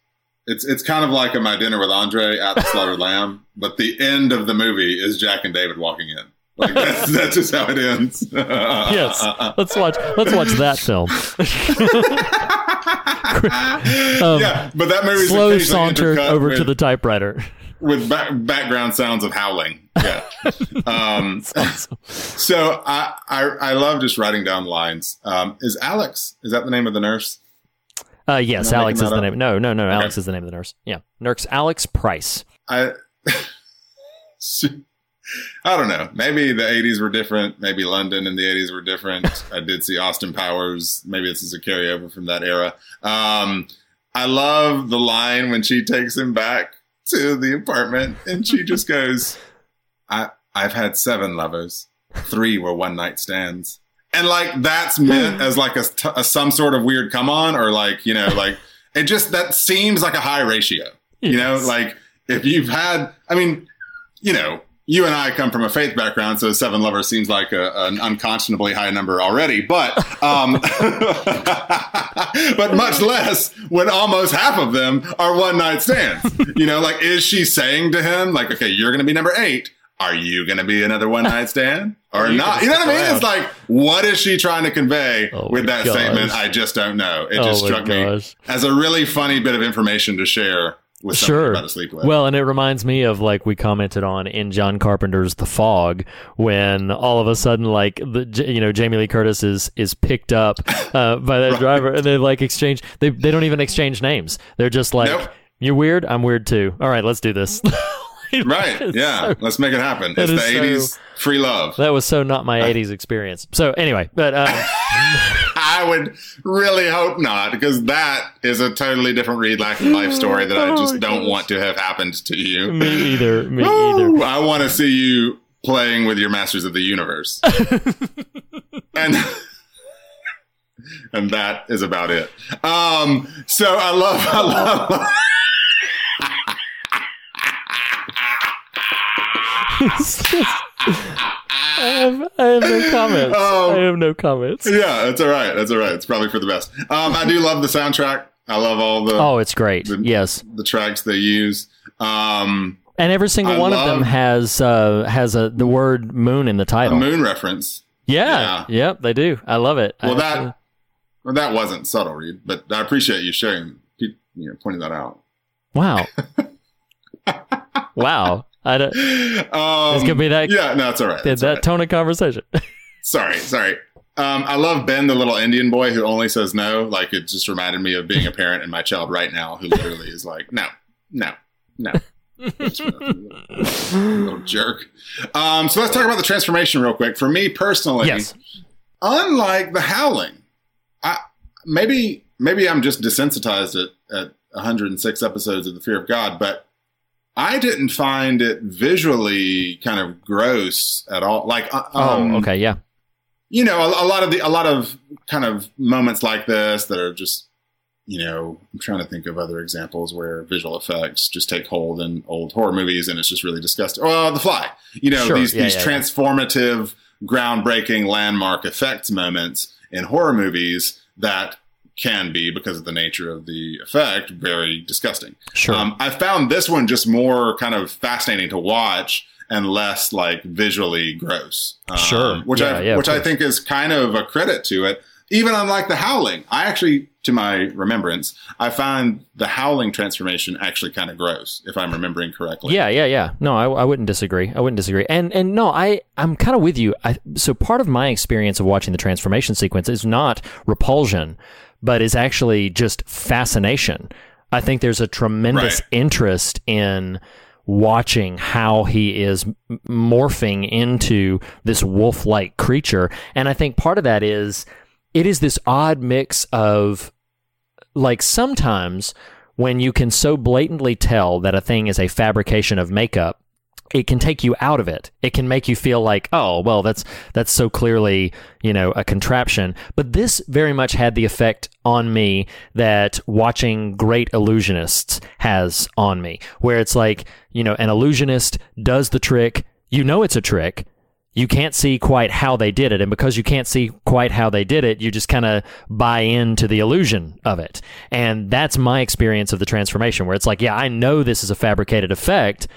It's it's kind of like a My Dinner with Andre at the Slaughtered Lamb, but the end of the movie is Jack and David walking in. Like that's that's just how it ends. yes, let's watch let's watch that film. Um, yeah, but that movie Slow saunter over with, to the typewriter. with back, background sounds of howling. Yeah. Um, Awesome. so I, I I love just writing down lines. Um, is Alex? Is that the name of the nurse? Uh, yes, Alex is the up? name. No, no, no. Okay. Alex is the name of the nurse. Yeah, nurse Alex Price. I I don't know. Maybe the '80s were different. Maybe London in the '80s were different. I did see Austin Powers. Maybe this is a carryover from that era. Um, I love the line when she takes him back to the apartment, and she just goes, "I I've had seven lovers. Three were one night stands." And like that's meant as like a some sort of weird come on, or like you know, like it just that seems like a high ratio. You know, like if you've had, I mean, you know, you and I come from a faith background, so seven lovers seems like a, an unconscionably high number already. But, um, but much less when almost half of them are one night stands. You know, like is she saying to him, like, okay, you're going to be number eight. Are you going to be another one night stand or not? You know what I mean? It's like, what is she trying to convey Oh with that gosh. statement? I just don't know. It Oh just struck me as a really funny bit of information to share with somebody Sure. about to sleep with. Well, and it reminds me of like we commented on in John Carpenter's The Fog when all of a sudden like the you know Jamie Lee Curtis is is picked up uh, by that driver and they like exchange they they don't even exchange names. They're just like Nope. you're weird, I'm weird too. All right, let's do this. Right. Yeah. so- Let's make it happen. It's the is 80s free love. that was so not my 80s experience. So anyway, but uh, I would really hope not, because that is a totally different Reed Lackey life story that I Oh just don't gosh. want to have happened to you. me either, me either. I want to see you playing with your Masters of the Universe. and and that is about it. Um, so I love I love I have, I have no comments. Um, I have no comments. Yeah, that's all right. That's all right. It's probably for the best. Um, I do love the soundtrack. I love all the Oh, it's great. the- Yes. the tracks they use. Um, And every single I one of them has uh, has a the word moon in the a title. moon reference. Yeah. yeah. Yep, they do. I love it. Well, I- that well, that wasn't subtle, Reed, but I appreciate you sharing, you know, pointing that out. Wow. wow. I don't, Um, This could be that- Yeah, no, it's all right. that, It's that right. tone of conversation. Sorry, sorry. Um, I love Ben, the little Indian boy who only says no. Like it just reminded me of being a parent and my child right now, who literally is like, no, no, no. little jerk. Um, so let's talk about the transformation real quick. For me personally, yes. unlike the howling, I maybe maybe I'm just desensitized at, at 106 episodes of The Fear of God, but I didn't find it visually kind of gross at all. Like, uh, um, oh, okay, yeah. you know, a, a lot of the a lot of kind of moments like this that are just, you know, I'm trying to think of other examples where visual effects just take hold in old horror movies, and it's just really disgusting. Oh, The Fly, you know, Sure. these Yeah, these yeah, yeah. transformative, groundbreaking, landmark effects moments in horror movies that can be because of the nature of the effect very disgusting. Sure. Um, I found this one just more kind of fascinating to watch and less like visually gross. Um, Sure. Which Yeah, I yeah, which I think is kind of a credit to it. Even unlike the Howling, I actually, to my remembrance, I find the Howling transformation actually kind of gross, if I'm remembering correctly. Yeah, yeah, yeah. No, I, I wouldn't disagree. I wouldn't disagree. And and no, I I'm kind of with you. I, so part of my experience of watching the transformation sequence is not repulsion, but is actually just fascination. I think there's a tremendous Right. interest in watching how he is morphing into this wolf-like creature, and I think part of that is it is this odd mix of like sometimes when you can so blatantly tell that a thing is a fabrication of makeup it can take you out of it it can make you feel like oh well that's that's so clearly you know a contraption but this very much had the effect on me that watching great illusionists has on me where it's like you know an illusionist does the trick you know it's a trick you can't see quite how they did it. And because you can't see quite how they did it, you just kind of buy into the illusion of it. And that's my experience of the transformation, where it's like, yeah, I know this is a fabricated effect,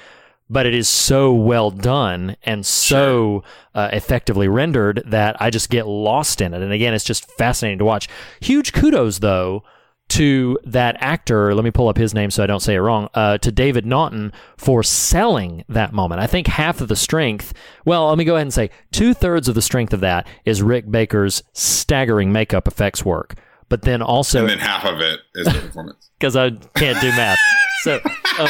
but it is so well done and so uh, effectively rendered that I just get lost in it. And again, it's just fascinating to watch. Huge kudos, though, to that actor. Let me pull up his name so I don't say it wrong. Uh, to David Naughton for selling that moment. I think half of the strength. Well, let me go ahead and say two thirds of the strength of that is Rick Baker's staggering makeup effects work. But then also And then half of it is the performance. because I can't do math. So, um,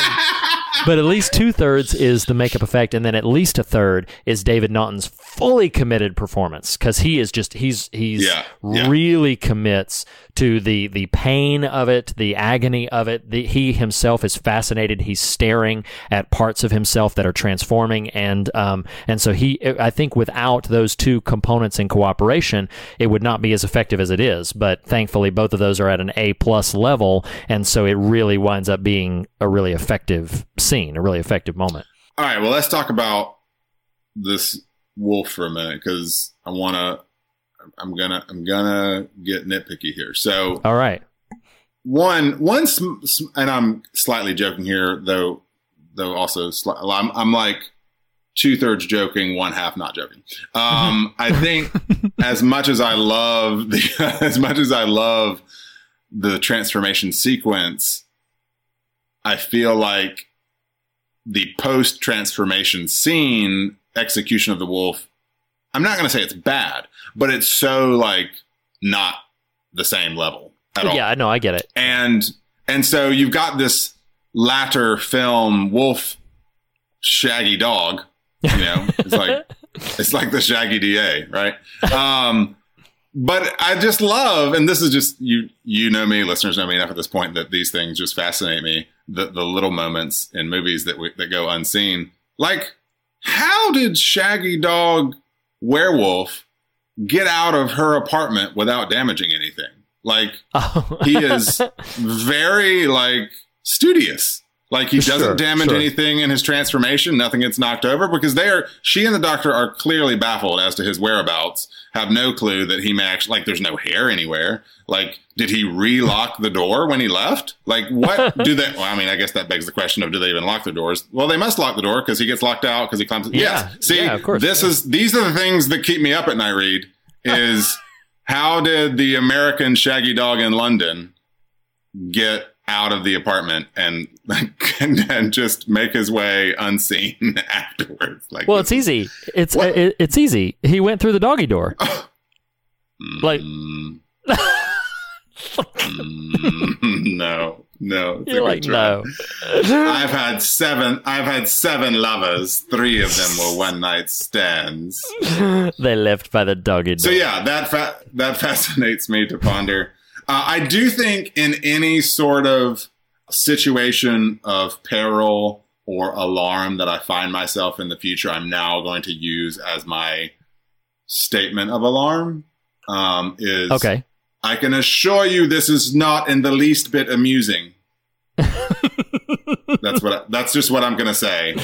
but at least two thirds is the makeup effect, and then at least a third is David Naughton's fully committed performance because he is just he's he's Yeah, yeah. really commits to the the pain of it, the agony of it. The, he himself is fascinated. He's staring at parts of himself that are transforming, and um and so he I think without those two components in cooperation, it would not be as effective as it is. But thankfully, both of those are at an A plus level, and so it really winds up being a really effective scene, a really effective moment. All right, well, let's talk about this wolf for a minute because I want to. I'm gonna I'm gonna get nitpicky here. So All right. one one sm- sm- and I'm slightly joking here though though also I'm, I'm like two thirds joking one half not joking um I think as much as I love the as much as I love the transformation sequence I feel like the post transformation scene execution of the wolf I'm not going to say it's bad but it's so like not the same level at all Yeah, I know. I get it. and and so you've got this latter film wolf shaggy dog you know it's like it's like the shaggy da right um but i just love and this is just you you know me listeners know me enough at this point that these things just fascinate me the, the little moments in movies that we, that go unseen like how did shaggy dog werewolf get out of her apartment without damaging anything like he is very like studious. Like he doesn't Sure, damage sure. anything in his transformation. Nothing gets knocked over because they are. She and the doctor are clearly baffled as to his whereabouts. Have no clue that he may actually like. There's no hair anywhere. Like, did he relock the door when he left? Like, what do they? Well, I mean, I guess that begs the question of do they even lock the doors? Well, they must lock the door because he gets locked out because he climbs. Yeah, yes. See, yeah, of course. this is these are the things that keep me up at night. Reed is how did the American shaggy dog in London get out of the apartment and and, and just make his way unseen afterwards? Like, Well, it's easy. It's it's easy. He went through the doggy door. like- Mm. Mm, no, no. You're like, try. no. I've had seven. I've had seven lovers. Three of them were one night stands. they left by the doggy door. So yeah, that fa- that fascinates me to ponder. Uh, I do think in any sort of situation of peril or alarm that I find myself in the future, I'm now going to use as my statement of alarm. Um, is Okay. I can assure you this is not in the least bit amusing. that's what. I, that's just what I'm going to say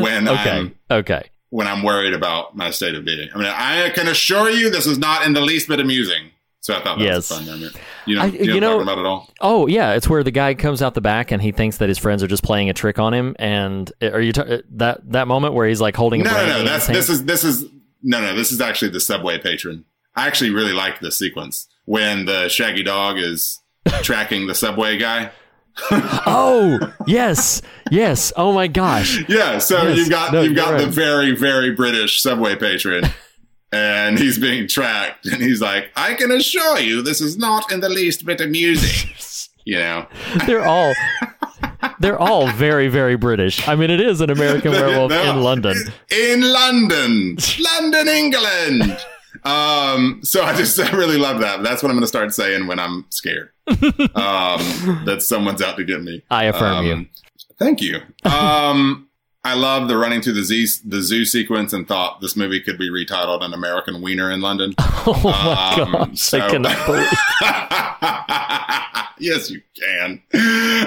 when Okay. I'm Okay. when I'm worried about my state of being. I mean, I can assure you this is not in the least bit amusing. So I thought that Yes. was a fun moment. You know, I- you, you know- about at all? Oh yeah, it's where the guy comes out the back and he thinks that his friends are just playing a trick on him. And uh, are you ta- uh, that that moment where he's like holding a No, no, no. That's this is this is no, no. This is actually the subway patron. I actually really like this sequence when the shaggy dog is tracking the subway guy. Oh yes, yes. Oh my gosh. Yeah, so Yes. you've got No, you've got the very very British subway patron, and he's being tracked, and he's like, "I can assure you, this is not in the least bit amusing." You know, They're all they're all very very British. I mean, it is an American werewolf No. in London. in London, London, England. Um, so I just I really love that. That's what I'm going to start saying when I'm scared um, that someone's out to get me. I affirm Um, you. Thank you. Um, I love the running through the Z, the zoo sequence and thought this movie could be retitled "An American Wiener in London." Oh my um, gosh, so- I cannot believe. yes, you can.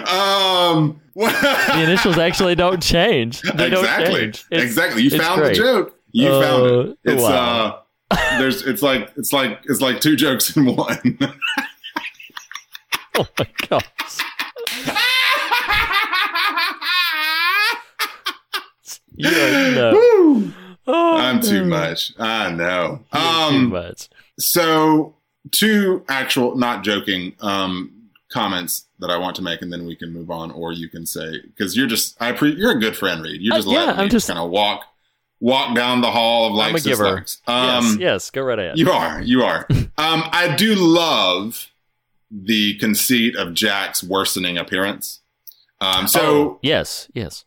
Um, The initials actually don't change. They don't exactly. change. It's- exactly. You found great. the joke. You Uh, found it. It's wow. uh there's it's like it's like it's like two jokes in one. Oh my gosh. You. Oh, I'm too much. I know. You're too Um much. so two actual not joking um comments that I want to make and then we can move on or you can say cuz you're just I pre- you're a good friend Reed. You're Uh, just yeah, letting I'm me just- kind of walk walk down the hall of I'm a giver. Um yes, yes, go right ahead. You are. You are. um, I do love the conceit of Jack's worsening appearance. Um, so Oh, yes, yes.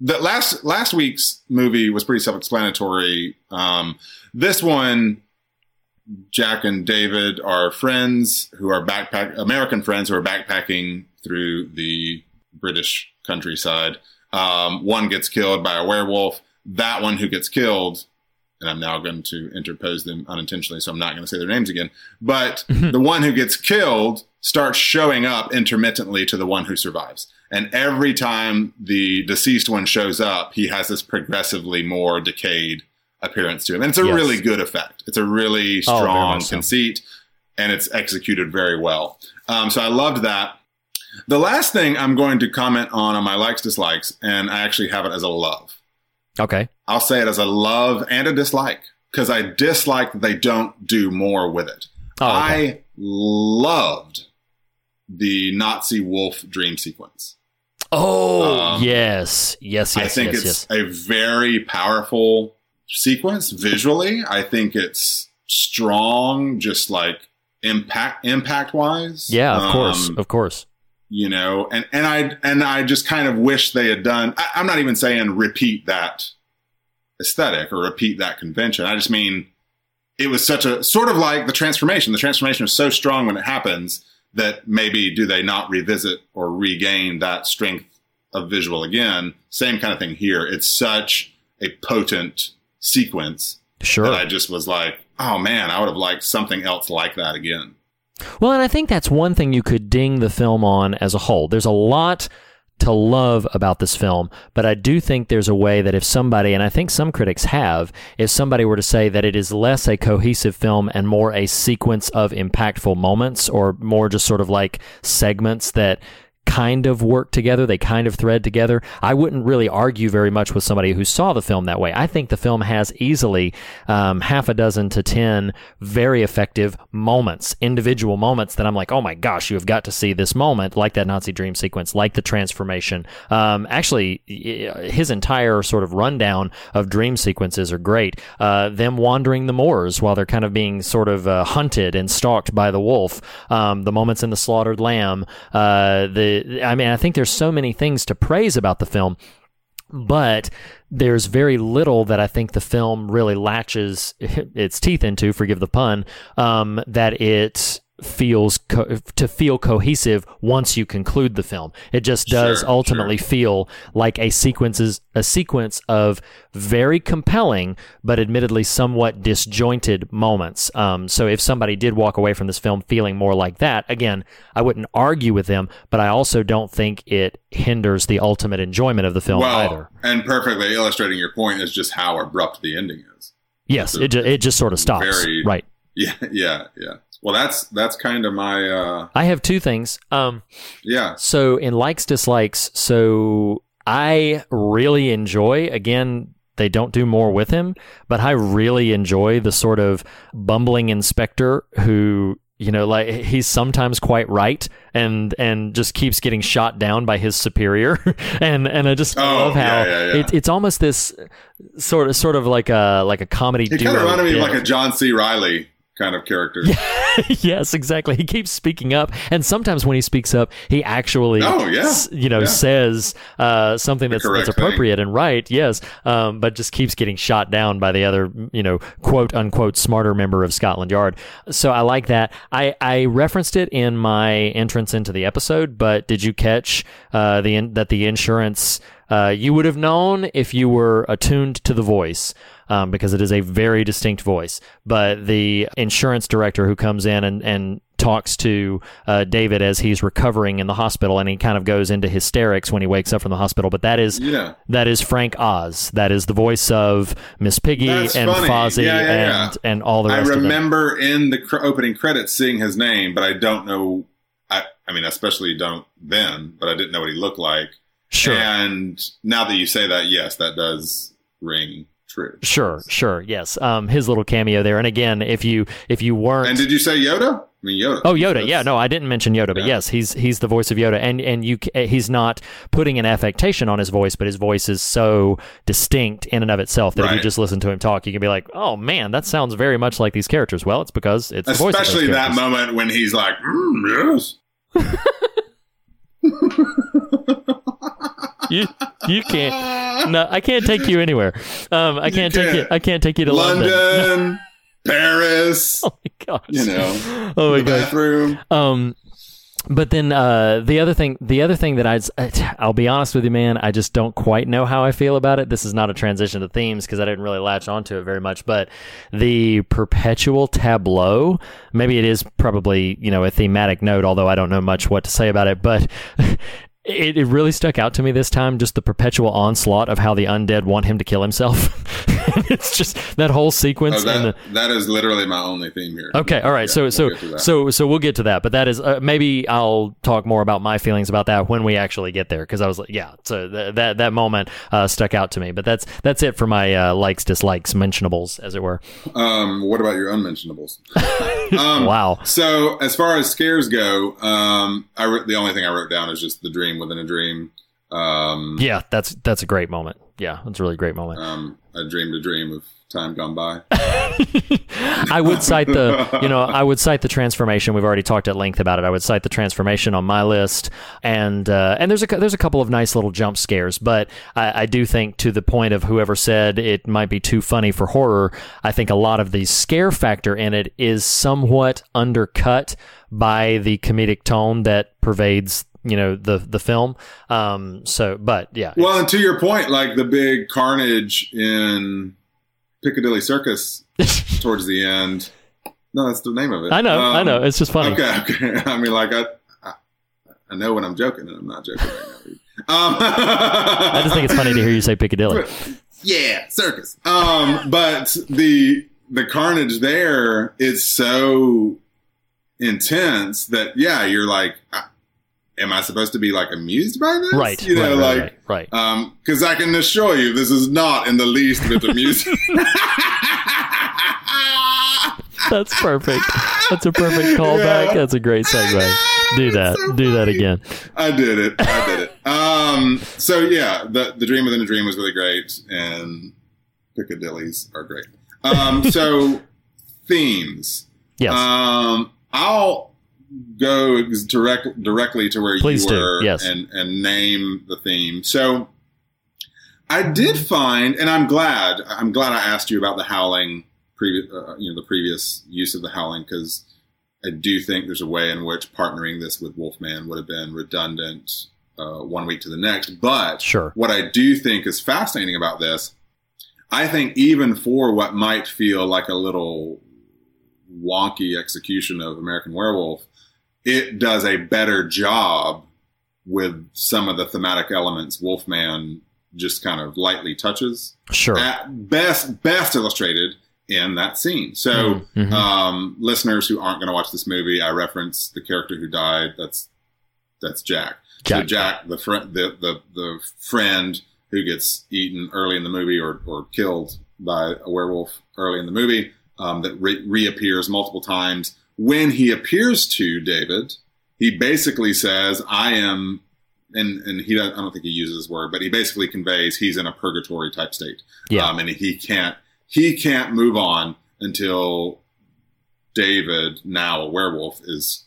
The last last week's movie was pretty self-explanatory. Um, this one, Jack and David are friends who are backpack American friends who are backpacking through the British countryside. Um, one gets killed by a werewolf. That one who gets killed, and I'm now going to interpose them unintentionally, so I'm not going to say their names again. But the one who gets killed starts showing up intermittently to the one who survives. And every time the deceased one shows up, he has this progressively more decayed appearance to him. And it's a Yes. really good effect. It's a really Oh, strong so. conceit, and it's executed very well. Um, so I loved that. The last thing I'm going to comment on on my likes dislikes, and I actually have it as a love. Okay. I'll say it as a love and a dislike because I dislike that they don't do more with it. Oh, okay. I loved the Nazi wolf dream sequence. Oh, Um, yes, yes, yes, I think yes, it's yes. a very powerful sequence visually. I think it's strong, just like impact impact wise. Yeah, of course, of course. you know and and i and i just kind of wish they had done I, i'm not even saying repeat that aesthetic or repeat that convention i just mean it was such a sort of like the transformation the transformation is so strong when it happens that maybe do they not revisit or regain that strength of visual again same kind of thing here it's such a potent sequence Sure. that i just was like oh man i would have liked something else like that again Well, and I think that's one thing you could ding the film on as a whole. There's a lot to love about this film, but I do think there's a way that if somebody, and I think some critics have, if somebody were to say that it is less a cohesive film and more a sequence of impactful moments or more just sort of like segments that kind of work together, they kind of thread together. I wouldn't really argue very much with somebody who saw the film that way. I think the film has easily um, half a dozen to 10 very effective moments, individual moments that I'm like, oh my gosh, you have got to see this moment, like that Nazi dream sequence, like the transformation. Um, actually, his entire sort of rundown of dream sequences are great. Uh, them wandering the moors while they're kind of being sort of uh, hunted and stalked by the wolf. Um, the moments in the slaughtered lamb. Uh, the I mean, I think there's so many things to praise about the film but there's very little that I think the film really latches its teeth into, forgive the pun, um, that it feels co- to feel cohesive once you conclude the film. It just does Sure, ultimately feel like a sequences a sequence of very compelling but admittedly somewhat disjointed moments. Um, so if somebody did walk away from this film feeling more like that, again, I wouldn't argue with them, but I also don't think it hinders the ultimate enjoyment of the film well, either. and perfectly illustrating your point is just how abrupt the ending is. Yes, it ju- it just sort of stops. Very- right. Yeah, yeah, yeah. Well, that's that's kind of my uh I have two things. Um, yeah. So in likes dislikes, so I really enjoy again they don't do more with him, but I really enjoy the sort of bumbling inspector who you know like he's sometimes quite right and and just keeps getting shot down by his superior and and I just Oh, love how yeah, yeah, yeah. It, it's almost this sort of sort of like a like a comedy He kind of reminded me of like a John C. Reilly kind of character. yes, exactly. He keeps speaking up, and sometimes when he speaks up, he actually, Oh, yeah. s- you know, Yeah. says uh, something that's, that's thing. appropriate and right. Yes, um, but just keeps getting shot down by the other, you know, quote unquote smarter member of Scotland Yard. So I like that. I I referenced it in my entrance into the episode, but did you catch uh, the in, that the insurance? Uh, you would have known if you were attuned to the voice um, because it is a very distinct voice. But the insurance director who comes in and, and talks to uh, David as he's recovering in the hospital, and he kind of goes into hysterics when he wakes up from the hospital. But that is Yeah. that is Frank Oz. That is the voice of Miss Piggy That's and funny. Fozzie Yeah, yeah, and and all the I rest of them. remember in the cr- opening credits seeing his name, but I don't know. I, I mean, especially don't then, but I didn't know what he looked like. Sure. And now that you say that, yes, that does ring true. Sure, sure, yes. Um, his little cameo there, and again, if you if you weren't And did you say Yoda? I mean, Yoda. Oh, Yoda. That's- Yeah, no, I didn't mention Yoda, but Yeah. yes, he's he's the voice of Yoda, and and you he's not putting an affectation on his voice, but his voice is so distinct in and of itself that if you just listen to him talk, you can be like, oh man, that sounds very much like these characters. Well, it's because it's the voice of those Especially that moment when he's like, mm, yes. You you can't. No, I can't take you anywhere. Um, I can't take you. can't. I can't take you to London. London, Paris, Oh my gosh. you know, Oh my god. gosh. bathroom. Um, but then uh, the other thing, the other thing that I'd, I'll be honest with you, man, I just don't quite know how I feel about it. This is not a transition to themes because I didn't really latch onto it very much. But the perpetual tableau, maybe it is probably you know a thematic note, although I don't know much what to say about it. But it, it really stuck out to me this time, just the perpetual onslaught of how the undead want him to kill himself. it's just that whole sequence Oh, and the, that, that is literally my only theme here. Okay, all right. Yeah, so we'll so that. so so we'll get to that, but that is uh, maybe I'll talk more about my feelings about that when we actually get there because I was like, yeah, so th- that that moment uh, stuck out to me. But that's that's it for my uh, likes, dislikes, mentionables, as it were. Um, what about your unmentionables? um, Wow. So as far as scares go, um, I wrote, the only thing I wrote down is just the dream within a dream. Um, Yeah, that's that's a great moment. Yeah, that's a really great moment. um, I dreamed a dream of time gone by. I would cite the, you know, I would cite the transformation. We've already talked at length about it. I would cite the transformation on my list, and uh, and there's a there's a couple of nice little jump scares, but I, I do think to the point of whoever said it might be too funny for horror. I think a lot of the scare factor in it is somewhat undercut by the comedic tone that pervades. You know the the film. Um. So, but yeah. Well, and to your point, like the big carnage in Piccadilly Circus towards the end. No, that's the name of it. I know. I Um, know. It's just funny. Okay, okay. I mean, like I, I, I know when I'm joking, and I'm not joking right now. Um, I just think it's funny to hear you say Piccadilly. yeah, circus. Um, but the the carnage there is so intense that yeah, you're like, uh, am I supposed to be like amused by this? Right. You know, right, like. right, right. Um, because I can assure you, this is not in the least bit amusing. That's perfect. That's a perfect callback. Yeah. That's a great segue. Do that. So Do that again. I did it. I did it. Um, so yeah, the the dream within a dream was really great, and Piccadilly's are great. Um, so themes. Yes. Um, I'll go direct directly to where Please you do, were yes. and and name the theme. So I did find, and I'm glad. I'm glad I asked you about the howling. Previous, uh, you know, the previous use of the howling because I do think there's a way in which partnering this with Wolfman would have been redundant uh, one week to the next. But Sure. what I do think is fascinating about this, I think even for what might feel like a little wonky execution of American Werewolf, it does a better job with some of the thematic elements Wolfman just kind of lightly touches. Sure. At best, best illustrated in that scene. So, Mhm. um, listeners who aren't going to watch this movie, I reference the character who died. That's that's Jack. So Jack. Jack, the friend, the, the the friend who gets eaten early in the movie or or killed by a werewolf early in the movie, um, that re- reappears multiple times. When he appears to David, he basically says, "I am." And, and he doesn't, I don't think he uses this word, but he basically conveys he's in a purgatory type state. Yeah. Um, and he can't, he can't move on until David, now a werewolf, is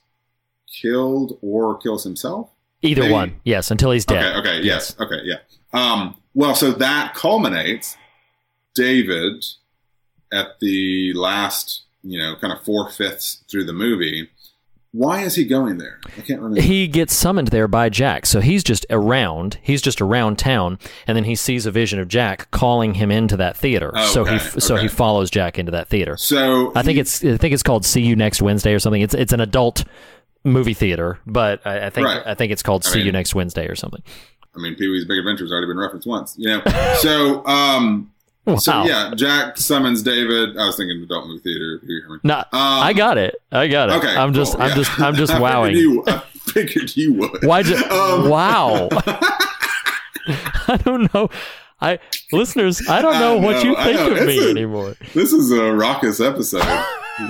killed or kills himself. Either maybe- one. Yes, until he's dead. Okay, okay, yes, okay, yeah. Um, well, so that culminates David at the last, you know, kind of four fifths through the movie. Why is he going there? I can't remember. He gets summoned there by Jack. So he's just around. He's just around town, and then he sees a vision of Jack calling him into that theater. so he Okay, so he follows Jack into that theater. so I think he- it's I think it's called See You Next Wednesday or something. It's it's an adult movie theater, but I, I think Right. I think it's called I See You Next Wednesday or something. I mean, Pee Wee's Big Adventure has already been referenced once, you know. So, um, so yeah, Jack summons David. I was thinking adult movie theater. No, Um, I got it. I got it. Okay, I'm just cool, I'm yeah. just I'm just I wowing. You, I figured you would. You? Um, wow. I don't know. I listeners, I don't know I what you think of me anymore. This is a raucous episode.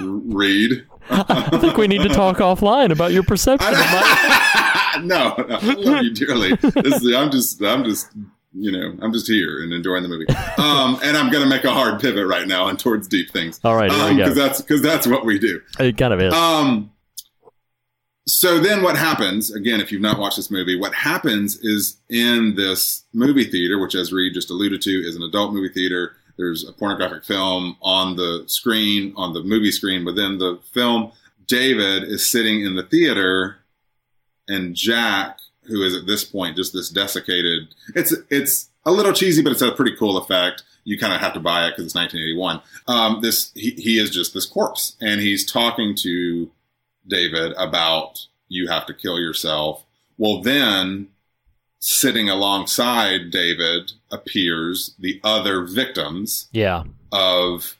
Reed. I think we need to talk offline about your perception of my. no, no, I love you dearly. This is, I'm just, I'm just, you know, I'm just here and enjoying the movie. Um, and I'm going to make a hard pivot right now and towards deep things. All right, um. Because that's because that's what we do. It kind of is. Um, so then what happens, again, if you've not watched this movie, what happens is in this movie theater, which as Reed just alluded to is an adult movie theater, there's a pornographic film on the screen, on the movie screen within the film. David is sitting in the theater and Jack, who is at this point just this desiccated, it's, it's a little cheesy, but it's a pretty cool effect. You kind of have to buy it because it's 1981. Um, this, he, he is just this corpse and he's talking to David about you have to kill yourself. Well, then sitting alongside David appears the other victims yeah. of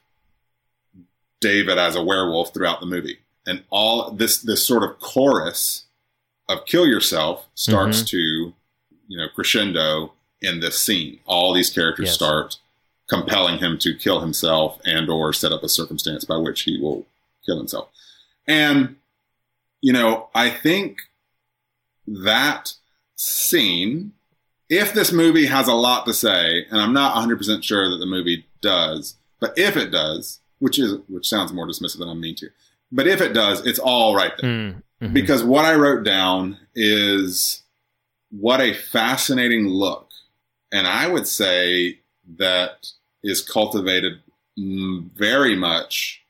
David as a werewolf throughout the movie. And all this this sort of chorus of kill yourself starts to, you know, crescendo in this scene. All these characters Yes. start compelling him to kill himself and or set up a circumstance by which he will kill himself. And you know, I think that scene if this movie has a lot to say, and I'm not 100% sure that the movie does, but if it does, which is which sounds more dismissive than I mean to, but if it does, it's all right there. Mm, mhm. Because what I wrote down is what a fascinating look, and I would say that is cultivated very much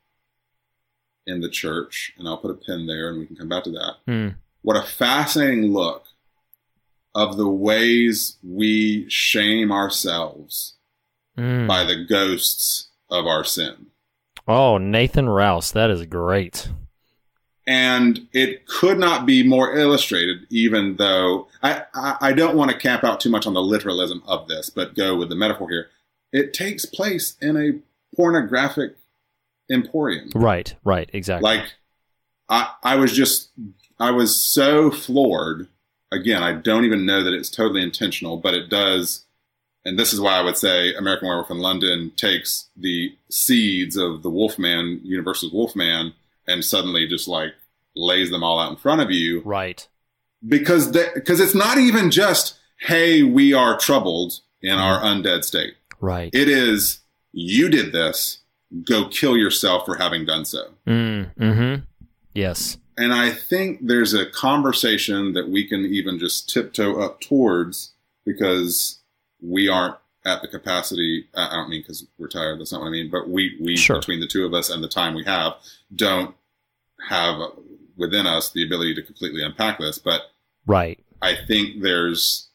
in the church, and I'll put a pin there, and we can come back to that Mm. what a fascinating look of the ways we shame ourselves Mm. by the ghosts of our sin. Oh, Nathan Rouse, that is great. And it could not be more illustrated, even though I, I, I don't want to camp out too much on the literalism of this, but go with the metaphor here. It takes place in a pornographic emporium. Right, right, exactly. Like, I, I was just, I was so floored. Again, I don't even know that it's totally intentional, but it does. And this is why I would say American Werewolf in London takes the seeds of the Wolfman, Universal's Wolfman, and suddenly just like lays them all out in front of you right. because because it's not even just hey we are troubled in our undead state Right. it is you did this go kill yourself for having done so Mm, mm-hmm. Yes. and I think there's a conversation that we can even just tiptoe up towards because we aren't at the capacity. I don't mean because we're tired. That's not what I mean. But we, we Sure. between the two of us and the time we have, don't have within us the ability to completely unpack this, but Right. I think there's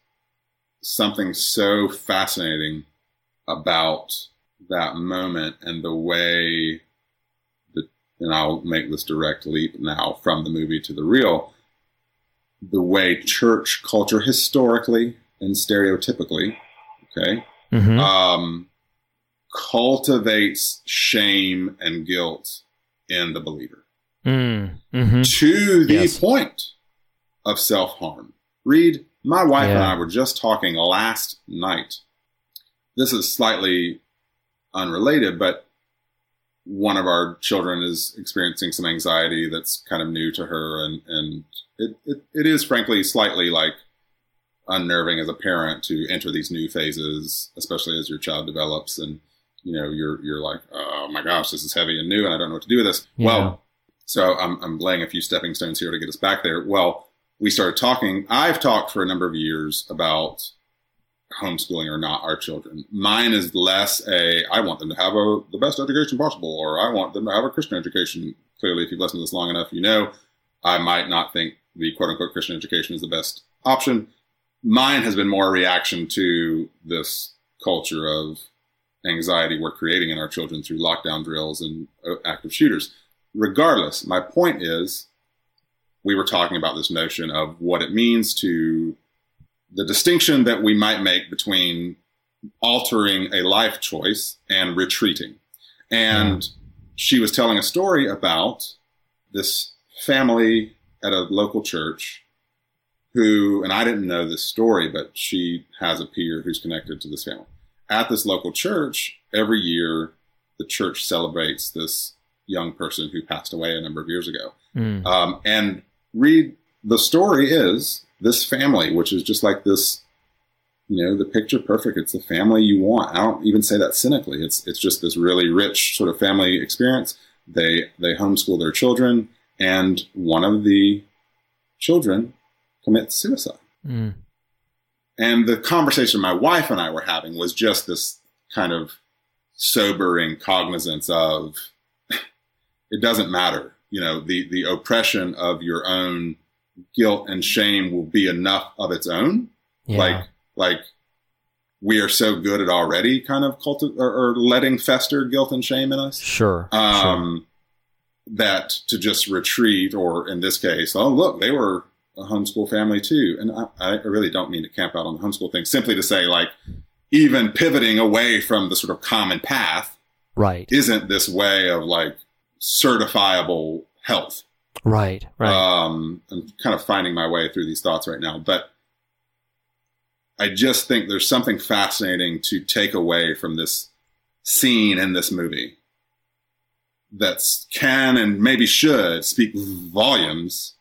something so fascinating about that moment and the way and I'll make this direct leap now from the movie to the real, the way church culture historically and stereotypically, okay, hmm um, cultivates shame and guilt in the believer Mm. hmm to the Yes. point of self harm. Reed, my wife and I were just talking last night. This is slightly unrelated, but one of our children is experiencing some anxiety that's kind of new to her, and and it, it, it is frankly slightly like unnerving as a parent to enter these new phases, especially as your child develops and you know you're you're like, oh my gosh, this is heavy and new, and I don't know what to do with this. Yeah. Well, so I'm I'm laying a few stepping stones here to get us back there. Well, we started talking. I've talked for a number of years about homeschooling or not our children. Mine is less a I want them to have a the best education possible, or I want them to have a Christian education. Clearly, if you've listened to this long enough, you know I might not think the quote unquote Christian education is the best option. Mine has been more a reaction to this culture of anxiety we're creating in our children through lockdown drills and uh, active shooters. Regardless, my point is we were talking about this notion of what it means to the distinction that we might make between altering a life choice and retreating. And she was telling a story about this family at a local church who, and I didn't know this story, but she has a peer who's connected to this family. At this local church, every year the church celebrates this young person who passed away a number of years ago. Mm. Um, and Reed the story is this family, which is just like this, you know, the picture perfect. It's the family you want. I don't even say that cynically. It's it's just this really rich sort of family experience. They they homeschool their children, and one of the children commits suicide. Mm. And the conversation my wife and I were having was just this kind of sobering cognizance of it doesn't matter. You know, the, the oppression of your own guilt and shame will be enough of its own. Yeah. Like, like we are so good at already kind of culti- or, or letting fester guilt and shame in us. sure. sure. Um, that to just retreat, or in this case, oh, look, they were a homeschool family too. And I, I really don't mean to camp out on the homeschool thing, simply to say, like, even pivoting away from the sort of common path Right. isn't this way of like certifiable health. Right. Right. Um, I'm kind of finding my way through these thoughts right now, but I just think there's something fascinating to take away from this scene in this movie that can and maybe should speak volumes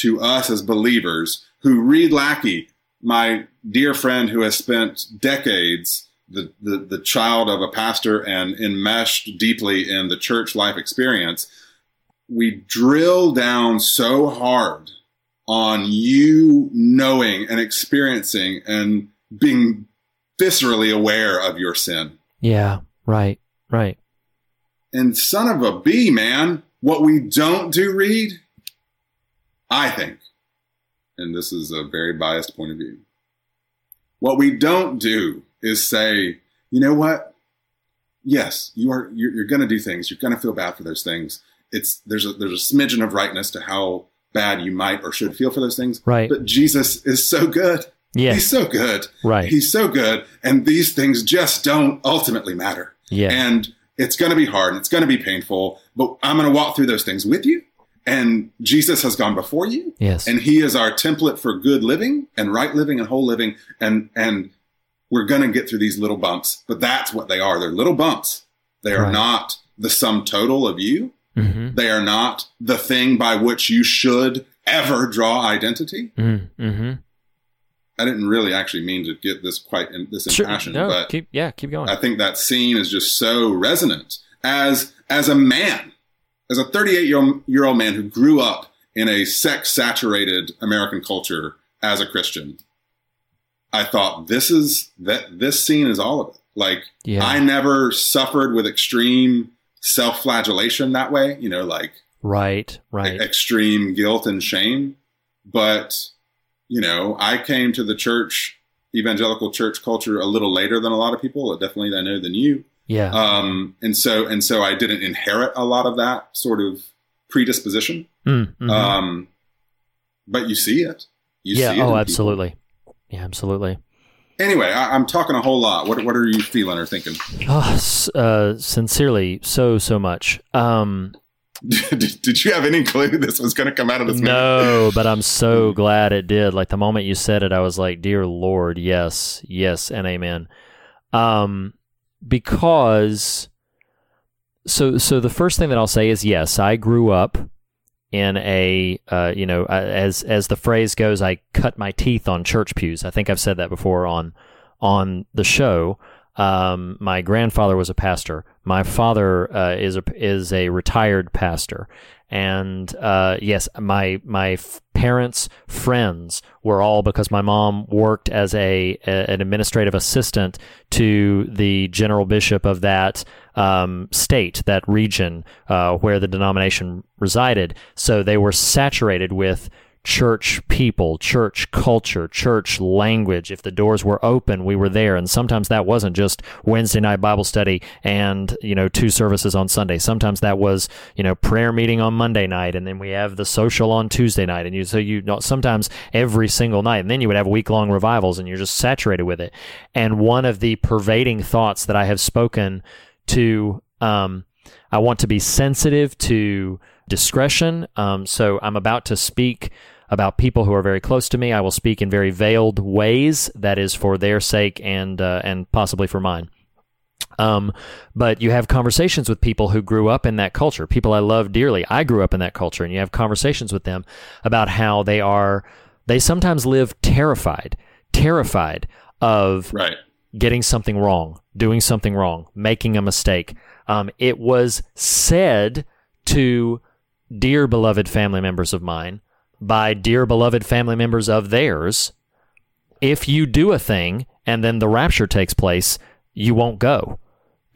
to us as believers who Reed Lackey, my dear friend who has spent decades the, the, the child of a pastor and enmeshed deeply in the church life experience, we drill down so hard on you knowing and experiencing and being viscerally aware of your sin. yeah. Right. Right. And son of a bee, man, what we don't do, Reed, I think, and this is a very biased point of view, what we don't do is say, you know what? Yes, you are. You're, you're going to do things. You're going to feel bad for those things. It's there's a there's a smidgen of rightness to how bad you might or should feel for those things. Right. But Jesus is so good. Yeah. He's so good. Right. He's so good. And these things just don't ultimately matter. Yeah. And it's going to be hard. and It's going to be painful, but I'm going to walk through those things with you. And Jesus has gone before you. Yes. And he is our template for good living and right living and whole living. And, and we're going to get through these little bumps, but that's what they are. They're little bumps. They are Right. not the sum total of you. mm-hmm. They are not the thing by which you should ever draw identity. Mm-hmm. I didn't really actually mean to get this quite in this Sure. impassioned, No, but keep yeah, keep going. I think that scene is just so resonant as as a man, as a 38 year old, man who grew up in a sex saturated American culture as a Christian. I thought this is that this scene is all of it. Like Yeah. I never suffered with extreme self flagellation that way, you know, like Right, right. extreme guilt and shame. But, you know, I came to the church, evangelical church culture a little later than a lot of people, definitely I know than you. Yeah. Um, and so, and so I didn't inherit a lot of that sort of predisposition. Mm, mhm. Um, but you see it. You yeah. see it Oh, people. absolutely. Yeah, absolutely. Anyway, I, I'm talking a whole lot. What, what are you feeling or thinking? Oh, s- uh, sincerely, so so much. Um, did, did you have any clue this was going to come out of this? no, but I'm so glad it did. Like the moment you said it, I was like, "Dear Lord, yes, yes, and amen." Um, because so so the first thing that I'll say is yes, I grew up in a uh, you know uh, as as the phrase goes, I cut my teeth on church pews. I think I've said that before on on the show. Um, my grandfather was a pastor. My father uh, is a is a retired pastor, and uh, yes, my my f- parents' friends were all because my mom worked as a, a- an administrative assistant to the general bishop of that um, state, that region uh, where the denomination resided. So they were saturated with church people, church culture, church language. If the doors were open, we were there. And sometimes that wasn't just Wednesday night Bible study and, you know, two services on Sunday. Sometimes that was, you know, prayer meeting on Monday night and then we have the social on Tuesday night. And you, so you know, sometimes every single night. And then you would have week long revivals and you're just saturated with it. And one of the pervading thoughts that I have spoken to, um, I want to be sensitive to discretion. Um, so I'm about to speak about people who are very close to me. I will speak in very veiled ways. That is for their sake and uh, and possibly for mine. Um, but you have conversations with people who grew up in that culture, people I love dearly. I grew up in that culture, and you have conversations with them about how they are. They sometimes live terrified, terrified of Right. getting something wrong, doing something wrong, making a mistake. Um, it was said to dear beloved family members of mine by dear beloved family members of theirs if you do a thing and then the rapture takes place, you won't go.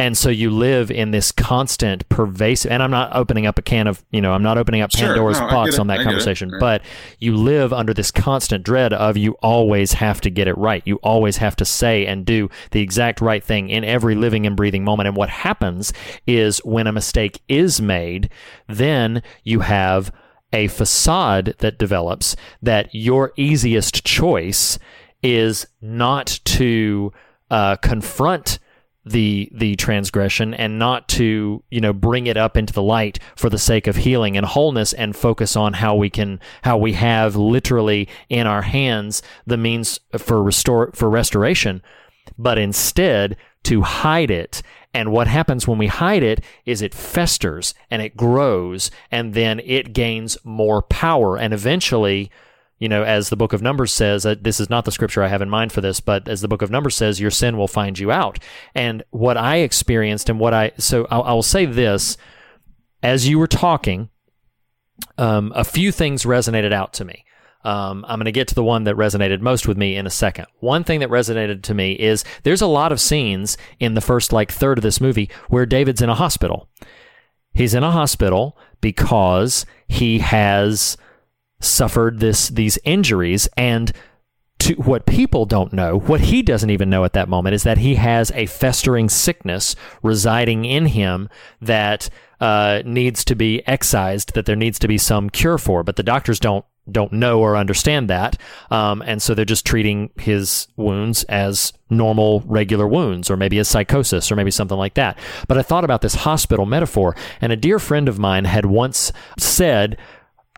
And so you live in this constant pervasive and I'm not opening up a can of, you know, I'm not opening up Sure. Pandora's No, box on that I conversation, Right. but you live under this constant dread of you always have to get it right. You always have to say and do the exact right thing in every living and breathing moment. And what happens is when a mistake is made, then you have a facade that develops that your easiest choice is not to uh, confront the the transgression and not to you know bring it up into the light for the sake of healing and wholeness and focus on how we can how we have literally in our hands the means for restore for restoration but instead to hide it. And what happens when we hide it is it festers and it grows and then it gains more power. And eventually, you know, as the book of Numbers says, this is not the scripture I have in mind for this, but as the book of Numbers says, your sin will find you out. And what I experienced and what I, so I'll, I'll say this as you were talking, um, a few things resonated out to me. Um, I'm going to get to the one that resonated most with me in a second. One thing that resonated to me is there's a lot of scenes in the first like third of this movie where David's in a hospital. He's in a hospital because he has suffered this these injuries and to what people don't know, what he doesn't even know at that moment is that he has a festering sickness residing in him that uh, needs to be excised, that there needs to be some cure for, but the doctors don't don't know or understand that, um, and so they're just treating his wounds as normal, regular wounds, or maybe a psychosis, or maybe something like that. But I thought about this hospital metaphor, and a dear friend of mine had once said.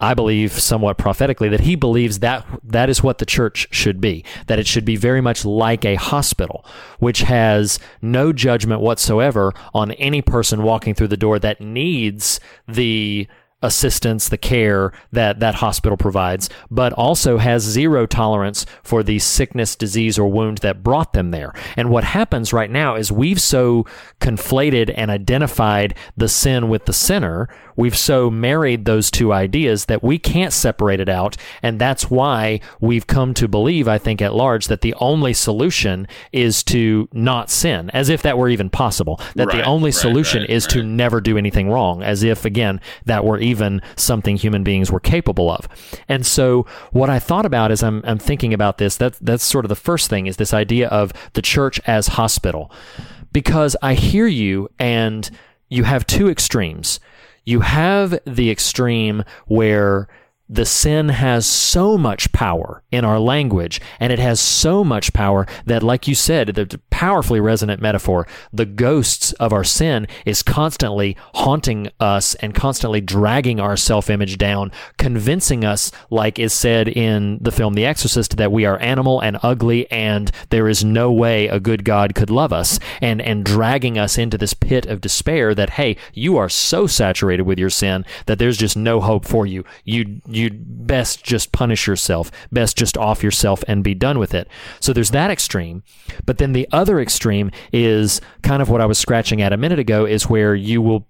I believe somewhat prophetically that he believes that that is what the church should be, that it should be very much like a hospital, which has no judgment whatsoever on any person walking through the door that needs the assistance, the care that that hospital provides, but also has zero tolerance for the sickness, disease, or wound that brought them there. And what happens right now is we've so conflated and identified the sin with the sinner, we've so married those two ideas that we can't separate it out. And that's why we've come to believe, I think, at large, that the only solution is to not sin, as if that were even possible. That the only right, solution right, is to never do anything wrong, as if, again, that were even something human beings were capable of. And so, what I thought about as I'm, I'm thinking about this, that, that's sort of the first thing is this idea of the church as hospital. Because I hear you, and you have two extremes. You have the extreme where the sin has so much power in our language, and it has so much power that, like you said, the powerfully resonant metaphor, the ghosts of our sin is constantly haunting us and constantly dragging our self image down, convincing us, like is said in the film The Exorcist, that we are animal and ugly, and there is no way a good God could love us, and, and dragging us into this pit of despair that, hey, you are so saturated with your sin that there's just no hope for you. You you'd best just punish yourself, best just off yourself and be done with it. So there's that extreme. But then the other extreme is kind of what I was scratching at a minute ago is where you will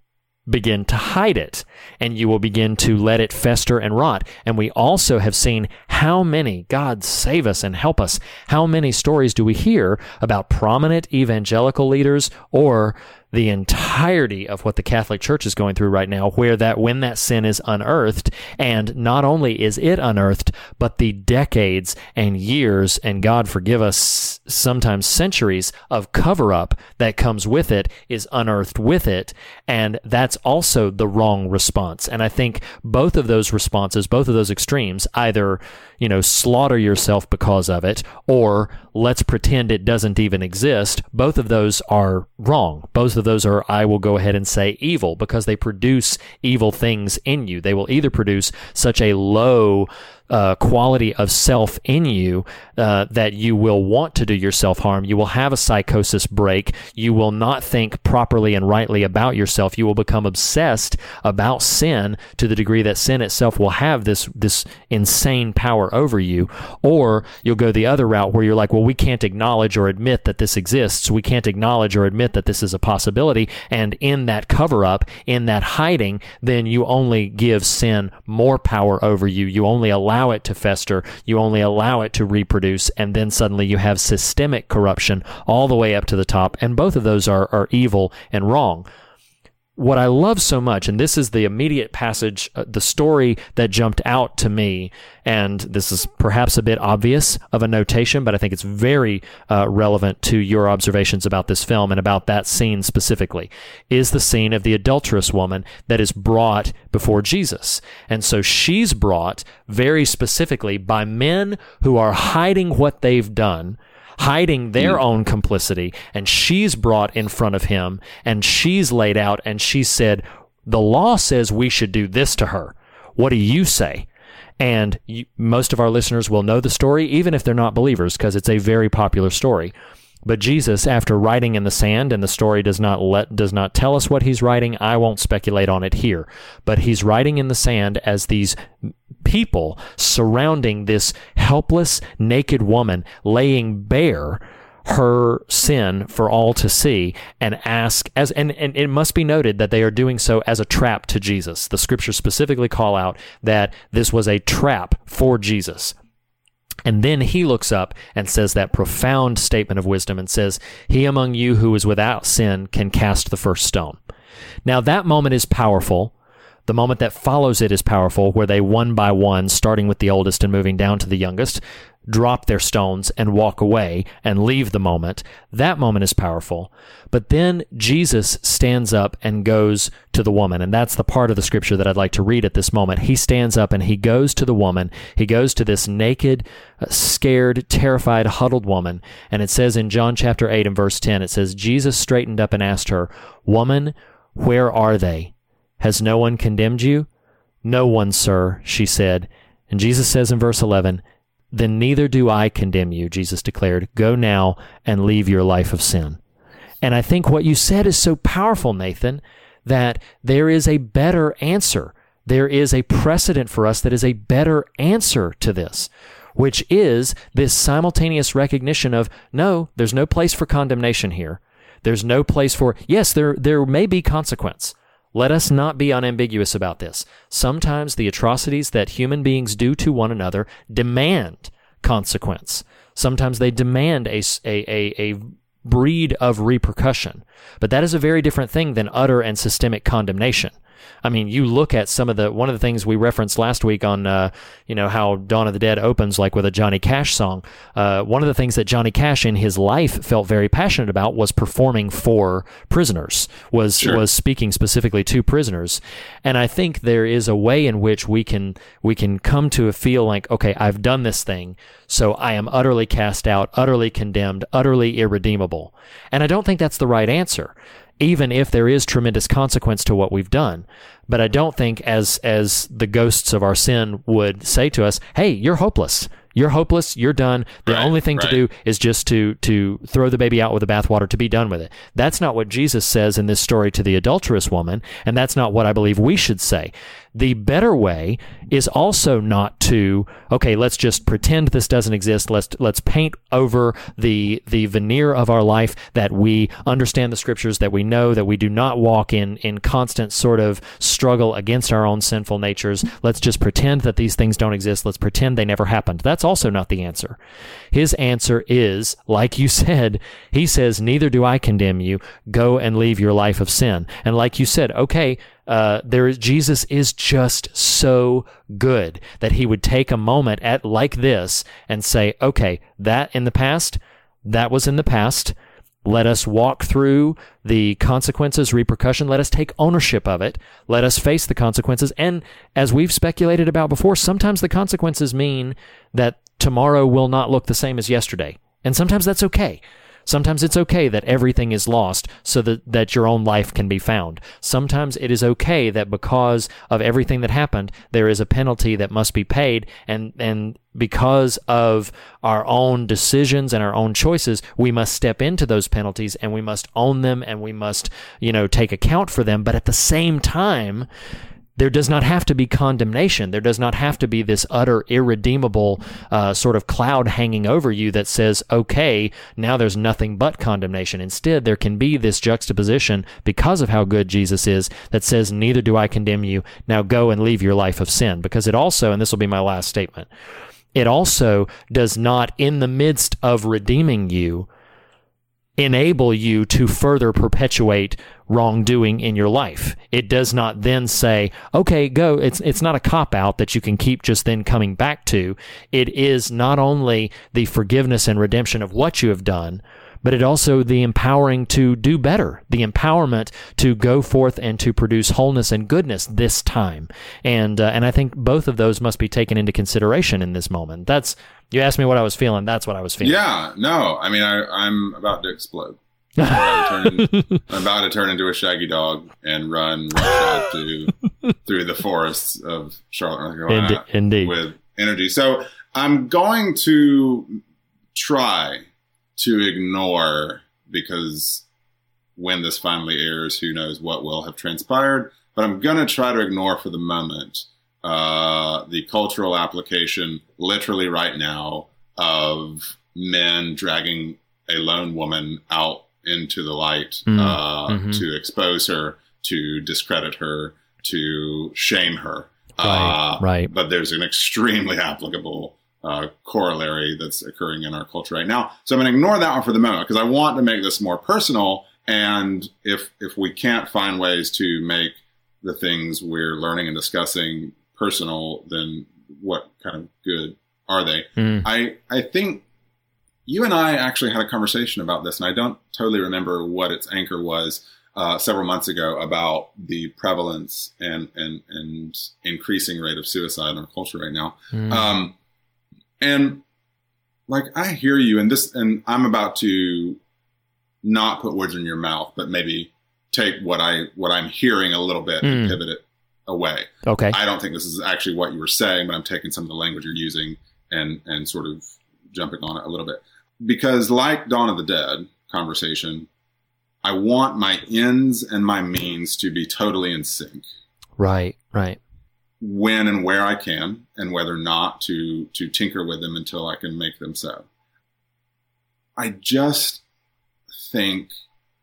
begin to hide it and you will begin to let it fester and rot. And we also have seen how many, God save us and help us, how many stories do we hear about prominent evangelical leaders or the entirety of what the Catholic Church is going through right now, where that when that sin is unearthed, and not only is it unearthed, but the decades and years, and God forgive us, sometimes centuries of cover up that comes with it is unearthed with it. And that's also the wrong response. And I think both of those responses, both of those extremes, either, you know, slaughter yourself because of it, or let's pretend it doesn't even exist. Both of those are wrong. Both of those are, I will go ahead and say, evil because they produce evil things in you. They will either produce such a low uh, quality of self in you uh, that you will want to do yourself harm. You will have a psychosis break. You will not think properly and rightly about yourself. You will become obsessed about sin to the degree that sin itself will have this this insane power over you. Or you'll go the other route where you're like, well, we can't acknowledge or admit that this exists. We can't acknowledge or admit that this is a possibility. And in that cover up, in that hiding, then you only give sin more power over you. You only allow it to fester. You only allow it to reproduce. And then suddenly you have systemic corruption all the way up to the top. And both of those are, are evil and wrong what I love so much, and this is the immediate passage, uh, the story that jumped out to me, and this is perhaps a bit obvious of a notation, but I think it's very uh, relevant to your observations about this film and about that scene specifically, is the scene of the adulterous woman that is brought before Jesus. And so she's brought very specifically by men who are hiding what they've done hiding their mm. own complicity and she's brought in front of him and she's laid out and she said the law says we should do this to her. What do you say? And you, most of our listeners will know the story even if they're not believers because it's a very popular story but Jesus, after writing in the sand, and the story does not let does not tell us what he's writing, I won't speculate on it here. But he's writing in the sand as these people surrounding this helpless, naked woman laying bare her sin for all to see and ask as and, and it must be noted that they are doing so as a trap to Jesus. The scriptures specifically call out that this was a trap for Jesus. And then he looks up and says that profound statement of wisdom and says, He among you who is without sin can cast the first stone. Now, that moment is powerful. The moment that follows it is powerful, where they one by one, starting with the oldest and moving down to the youngest, drop their stones and walk away and leave the moment. That moment is powerful. But then Jesus stands up and goes to the woman. And that's the part of the scripture that I'd like to read at this moment. He stands up and he goes to the woman. He goes to this naked, uh, scared, terrified, huddled woman. And it says in John chapter 8 and verse 10, it says, Jesus straightened up and asked her, Woman, where are they? Has no one condemned you? No one, sir, she said. And Jesus says in verse 11, then neither do I condemn you, Jesus declared. Go now and leave your life of sin. And I think what you said is so powerful, Nathan, that there is a better answer. There is a precedent for us that is a better answer to this, which is this simultaneous recognition of no, there's no place for condemnation here. There's no place for, yes, there, there may be consequence. Let us not be unambiguous about this. Sometimes the atrocities that human beings do to one another demand consequence. Sometimes they demand a a a breed of repercussion. But that is a very different thing than utter and systemic condemnation. I mean, you look at some of the one of the things we referenced last week on, uh, you know, how Dawn of the Dead opens like with a Johnny Cash song. Uh, one of the things that Johnny Cash in his life felt very passionate about was performing for prisoners. Was Sure. was speaking specifically to prisoners, and I think there is a way in which we can we can come to a feel like, okay, I've done this thing, so I am utterly cast out, utterly condemned, utterly irredeemable, and I don't think that's the right answer even if there is tremendous consequence to what we've done. But I don't think, as as the ghosts of our sin would say to us, "Hey, you're hopeless. You're hopeless. You're done. The Right, only thing to do is just to to throw the baby out with the bathwater to be done with it." That's not what Jesus says in this story to the adulterous woman, and that's not what I believe we should say. The better way is also not to okay, let's just pretend this doesn't exist. Let's let's paint over the the veneer of our life that we understand the scriptures, that we know that we do not walk in in constant sort of struggle against our own sinful natures. Let's just pretend that these things don't exist. Let's pretend they never happened. That's also not the answer. His answer is, like you said, he says, Neither do I condemn you. Go and leave your life of sin. And like you said, okay, uh, there is Jesus is just so good that he would take a moment at like this and say, okay, that in the past, that was in the past. Let us walk through the consequences, repercussion. Let us take ownership of it. Let us face the consequences. And as we've speculated about before, sometimes the consequences mean that tomorrow will not look the same as yesterday. And sometimes that's okay. Sometimes it's okay that everything is lost so that, that your own life can be found. Sometimes it is okay that because of everything that happened, there is a penalty that must be paid. And, and because of our own decisions and our own choices, we must step into those penalties and we must own them and we must, you know, take account for them. But at the same time, there does not have to be condemnation. There does not have to be this utter irredeemable uh, sort of cloud hanging over you that says, okay, now there's nothing but condemnation. Instead, there can be this juxtaposition because of how good Jesus is that says, neither do I condemn you. Now go and leave your life of sin. Because it also, and this will be my last statement, it also does not, in the midst of redeeming you, enable you to further perpetuate wrongdoing in your life. It does not then say, okay, go. It's it's not a cop out that you can keep just then coming back to. It is not only the forgiveness and redemption of what you have done, but it also the empowering to do better, the empowerment to go forth and to produce wholeness and goodness this time. And uh, and I think both of those must be taken into consideration in this moment. That's you asked me what I was feeling. That's what I was feeling. Yeah, no, I mean, I, I'm about to explode. I'm about, to turn, I'm about to turn into a shaggy dog and run through through the forests of Charlotte, North Carolina, Inde- indeed. with energy. So I'm going to try to ignore because when this finally airs, who knows what will have transpired. But I'm going to try to ignore for the moment uh, the cultural application, literally right now, of men dragging a lone woman out into the light Mm, uh, mhm. to expose her, to discredit her, to shame her. Right, Uh, right. But there's an extremely applicable uh, corollary that's occurring in our culture right now. So I'm going to ignore that one for the moment because I want to make this more personal. And if if we can't find ways to make the things we're learning and discussing personal, then what kind of good are they? Mm. I I think you and I actually had a conversation about this, and I don't totally remember what its anchor was uh, several months ago about the prevalence and and and increasing rate of suicide in our culture right now. Mm. Um, and like I hear you, and this, and I'm about to not put words in your mouth, but maybe take what I what I'm hearing a little bit and Mm. pivot it away. okay. I don't think this is actually what you were saying, but I'm taking some of the language you're using and and sort of jumping on it a little bit because, like Dawn of the Dead conversation, I want my ends and my means to be totally in sync right. Right. When and where I can, and whether or not to to tinker with them until I can make them so. I just think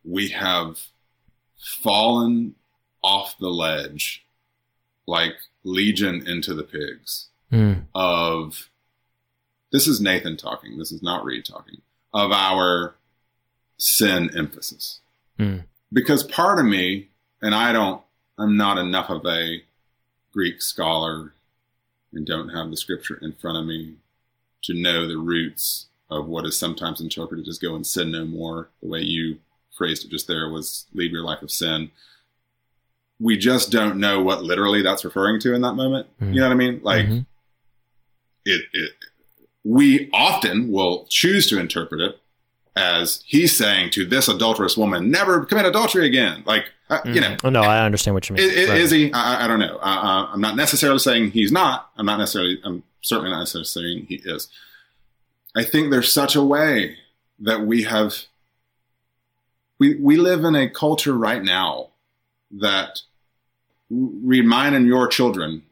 we have fallen off the ledge, like Legion into the pigs. Mm. Of this is Nathan talking. This is not Reed talking. Of our sin emphasis, Mm. because part of me, and I don't, I'm not enough of a Greek scholar, and don't have the scripture in front of me to know the roots of what is sometimes interpreted as go and sin no more. The way you phrased it just there was leave your life of sin. We just don't know what literally that's referring to in that moment. Mhm. You know what I mean? Like Mhm. it, it, we often will choose to interpret it as he's saying to this adulterous woman, never commit adultery again. Like, uh, you know, Oh, no, I understand what you mean. is, Right. is he? I, I don't know. Uh, I'm not necessarily saying he's not. I'm not necessarily. I'm certainly not necessarily saying he is. I think there's such a way that we have. We we live in a culture right now that read mine and your children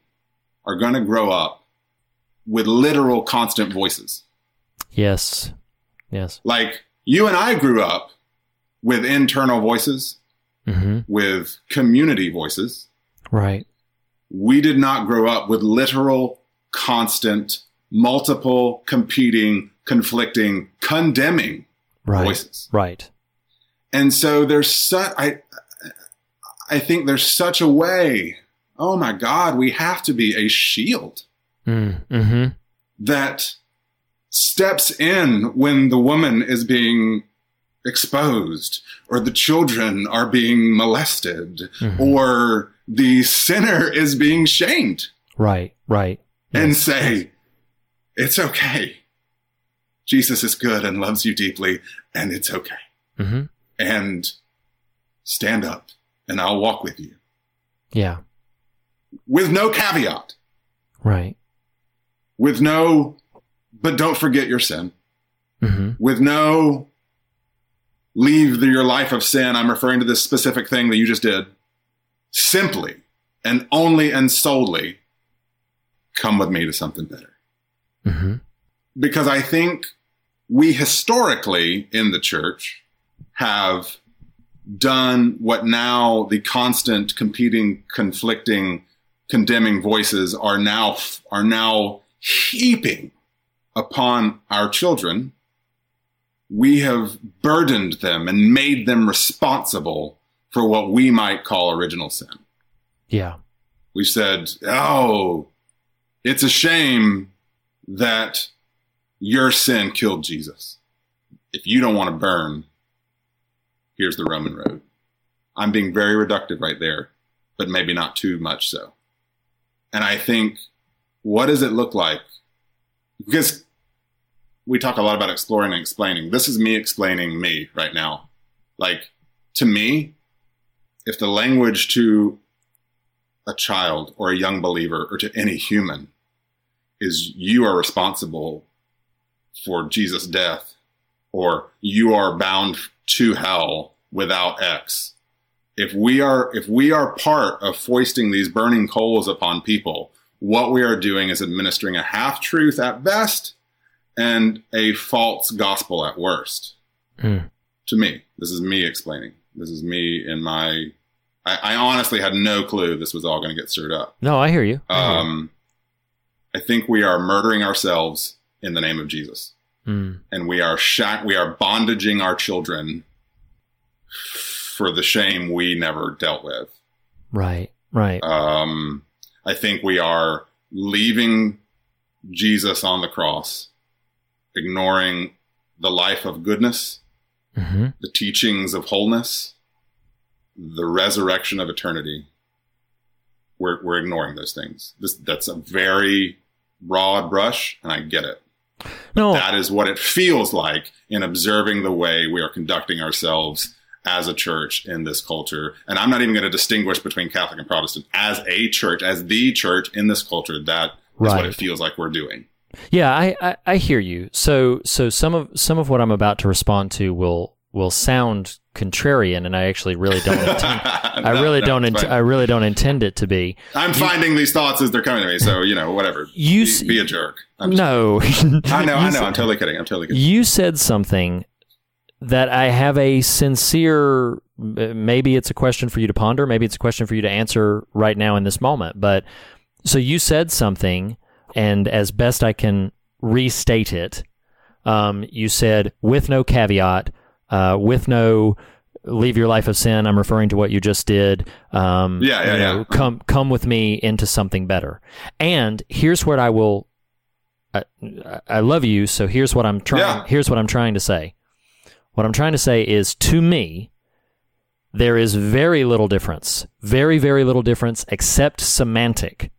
are going to grow up with literal constant voices. Yes. Yes. Like you and I grew up with internal voices, hmm with community voices. Right. we did not grow up with literal, constant, multiple, competing, conflicting, condemning Right. voices. Right. And so there's such, I, I think there's such a way. Oh my God, we have to be a shield Mm. hmm that steps in when the woman is being exposed or the children are being molested Mhm. or the sinner is being shamed. Right. Right. and say, it's okay. Jesus is good and loves you deeply, and it's okay. hmm And stand up, and I'll walk with you Yeah. with no caveat, Right. with no, but don't forget your sin, hmm with no, leave the, your life of sin. I'm referring to this specific thing that you just did. Simply and only and solely come with me to something better. hmm because I think we historically in the church have done what now the constant competing, conflicting, condemning voices are now are now heaping upon our children. We have burdened them and made them responsible for what we might call original sin. Yeah. We said, "Oh, it's a shame that your sin killed Jesus. If you don't want to burn, here's the Roman road." I'm being very reductive right there, but maybe not too much so. And I think, what does it look like? Because we talk a lot about exploring and explaining. This is me explaining me right now. Like, to me, if the language to a child or a young believer or to any human is you are responsible for Jesus' death or you are bound to hell without X. If we are if we are part of foisting these burning coals upon people, what we are doing is administering a half truth at best and a false gospel at worst. Mm. To me, this is me explaining. This is me in my. I, I honestly had no clue this was all going to get stirred up. No, I hear you. I hear you. Um, I think we are murdering ourselves in the name of Jesus, Mm. and we are shack we are bondaging our children for the shame we never dealt with. Right. Right. Um, I think we are leaving Jesus on the cross, ignoring the life of goodness, hmm the teachings of wholeness, the resurrection of eternity. We're, we're ignoring those things. This, that's a very broad brush, and I get it. No. That is what it feels like in observing the way we are conducting ourselves as a church in this culture. And I'm not even going to distinguish between Catholic and Protestant. As a church, as the church in this culture, that is what it feels like we're doing. Yeah, I, I, I hear you. So so some of some of what I'm about to respond to will will sound contrarian, and I actually really don't. Intend, I really no, don't. Int- I really don't intend it to be. I'm finding these thoughts as they're coming to me. So, you know, whatever. You be, be a jerk. I'm No, I know, I know. said- I'm totally kidding. I'm totally kidding. You said something that I have a sincere maybe it's a question for you to ponder. Maybe it's a question for you to answer right now in this moment. But so you said something, and as best I can restate it, um, you said with no caveat, uh, with no leave your life of sin. I'm referring to what you just did. Um, Yeah, yeah, you know, yeah. Come, come with me into something better. And here's what I will. I, I love you, so here's what I'm trying. Yeah. Here's what I'm trying to say. What I'm trying to say is, to me, there is very little difference, very, very little difference, except semantic,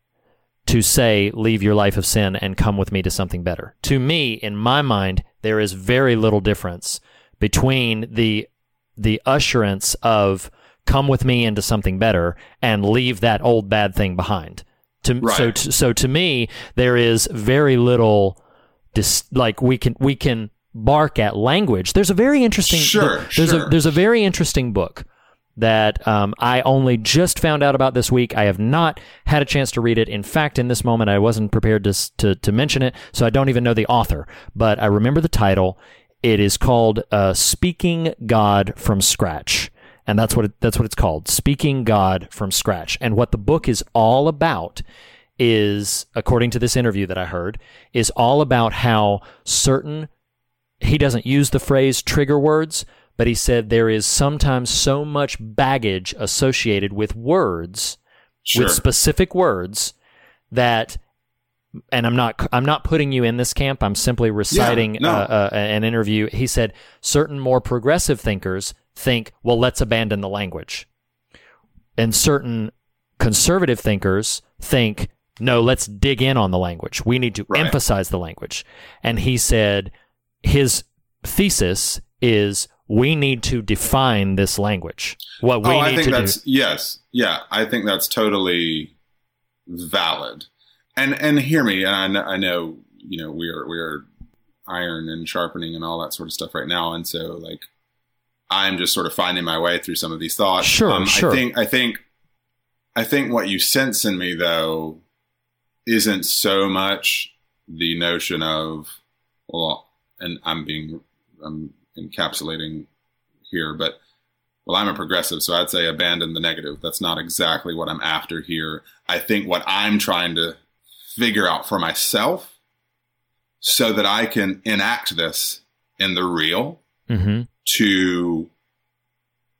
to say, leave your life of sin and come with me to something better. To me, in my mind, there is very little difference between the the usherance of come with me into something better and leave that old bad thing behind. To, so, to, so to me, there is very little dis, like we can we can bark at language. There's a very interesting Sure, there's sure. a there's a very interesting book that um, I only just found out about this week. I have not had a chance to read it. In fact, in this moment, I wasn't prepared to, to to mention it, so I don't even know the author. But I remember the title. It is called uh, "Speaking God from Scratch," and that's what it, that's what it's called. "Speaking God from Scratch." And what the book is all about is, according to this interview that I heard, is all about how certain he doesn't use the phrase trigger words, but he said there is sometimes so much baggage associated with words, Sure. with specific words, that. And I'm not. I'm not putting you in this camp. I'm simply reciting no. uh, uh, an interview. He said certain more progressive thinkers think, well, let's abandon the language, and certain conservative thinkers think, no, let's dig in on the language. We need to Right. emphasize the language. And he said his thesis is we need to define this language. What we oh, I need think to that's do. yes, yeah. I think that's totally valid. And and hear me. And I know, I know you know we are we are iron and sharpening and all that sort of stuff right now. And so like I'm just sort of finding my way through some of these thoughts. Sure, um, sure. I think I think I think what you sense in me though isn't so much the notion of well, and I'm being I'm encapsulating here, but well, I'm a progressive, so I'd say abandon the negative. That's not exactly what I'm after here. I think what I'm trying to figure out for myself so that I can enact this in the real hmm to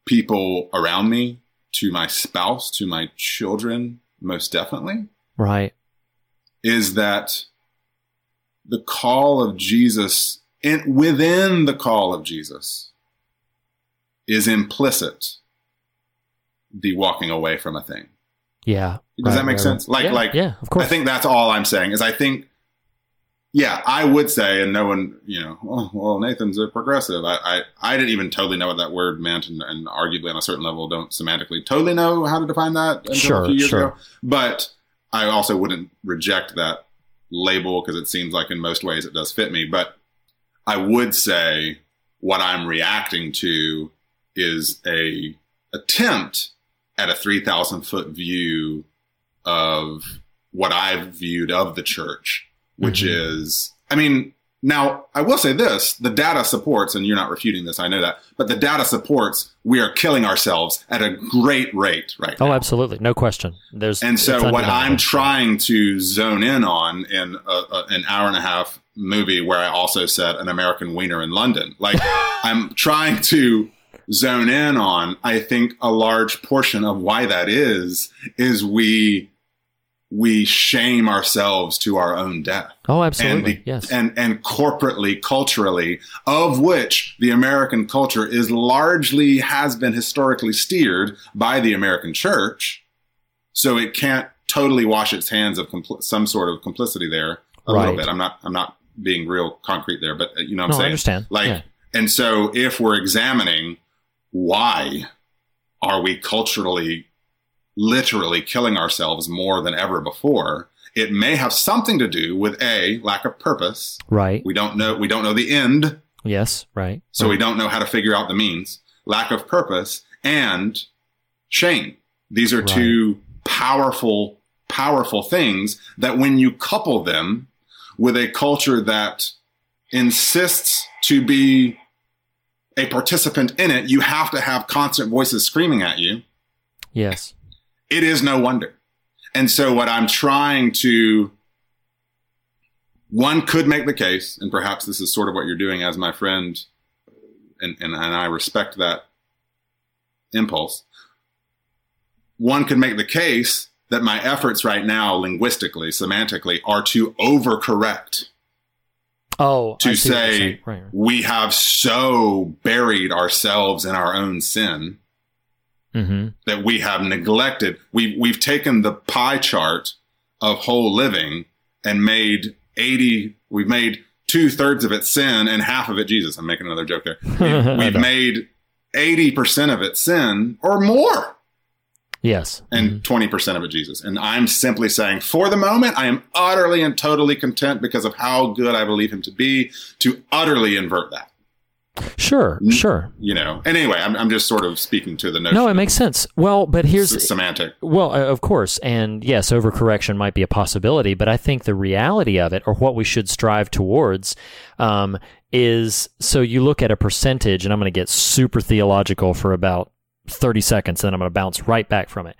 people around me, to my spouse, to my children, most definitely, Right. is that the call of Jesus, in, within the call of Jesus, is implicit the walking away from a thing. Yeah. Does Right, that make right, sense? Like, yeah, like, yeah, of course. I think that's all I'm saying is I think, yeah, I would say, and no one, you know, oh, well, Nathan's a progressive. I, I, I didn't even totally know what that word meant, and, and arguably on a certain level don't semantically totally know how to define that until Sure, a few years sure. ago. But I also wouldn't reject that label because it seems like in most ways it does fit me. But I would say what I'm reacting to is a attempt at a 3,000 foot view of what I've viewed of the church, which Mhm. is, I mean, now I will say this the data supports, and you're not refuting this, I know that, but the data supports we are killing ourselves at a great rate right oh, now. absolutely. No question. There's And so, what I'm trying to zone in on in a, a, an hour and a half movie, where I also said an American wiener in London, like I'm trying to zone in on. I think a large portion of why that is is we we shame ourselves to our own death Oh, and absolutely. yes. and and corporately, culturally, of which the American culture is largely has been historically steered by the American church, so it can't totally wash its hands of compl- some sort of complicity there a little bit. I'm not I'm not being real concrete there, but uh, you know what I'm I saying. understand. Like, yeah. and so if we're examining why are we culturally, literally killing ourselves more than ever before, it may have something to do with a lack of purpose. Right. We don't know. We don't know the end, Yes. Right. so we don't know how to figure out the means. Lack of purpose and shame. These are Right. two powerful, powerful things that when you couple them with a culture that insists to be a participant in it, you have to have constant voices screaming at you. Yes. It is no wonder. And so, what I'm trying to, one could make the case, and perhaps this is sort of what you're doing as my friend, and, and, and I respect that impulse. One could make the case that my efforts right now, linguistically, semantically, are to overcorrect Oh, to say. Right, right. we have so buried ourselves in our own sin Mm-hmm. that we have neglected. We've we've taken the pie chart of whole living and made eighty. We've made two thirds of it sin and half of it Jesus. I'm making another joke there. We've, we've made eighty percent of it sin or more, Yes. and 20 percent of it Jesus. And I'm simply saying, for the moment, I am utterly and totally content because of how good I believe Him to be to utterly invert that. Sure. Sure. You know. And anyway, I'm I'm just sort of speaking to the notion. No, it makes sense. Well, but here's s- semantic. Well, uh, of course, and yes, overcorrection might be a possibility, but I think the reality of it, or what we should strive towards, um, is so you look at a percentage, and I'm going to get super theological for about 30 seconds, then I'm going to bounce right back from it.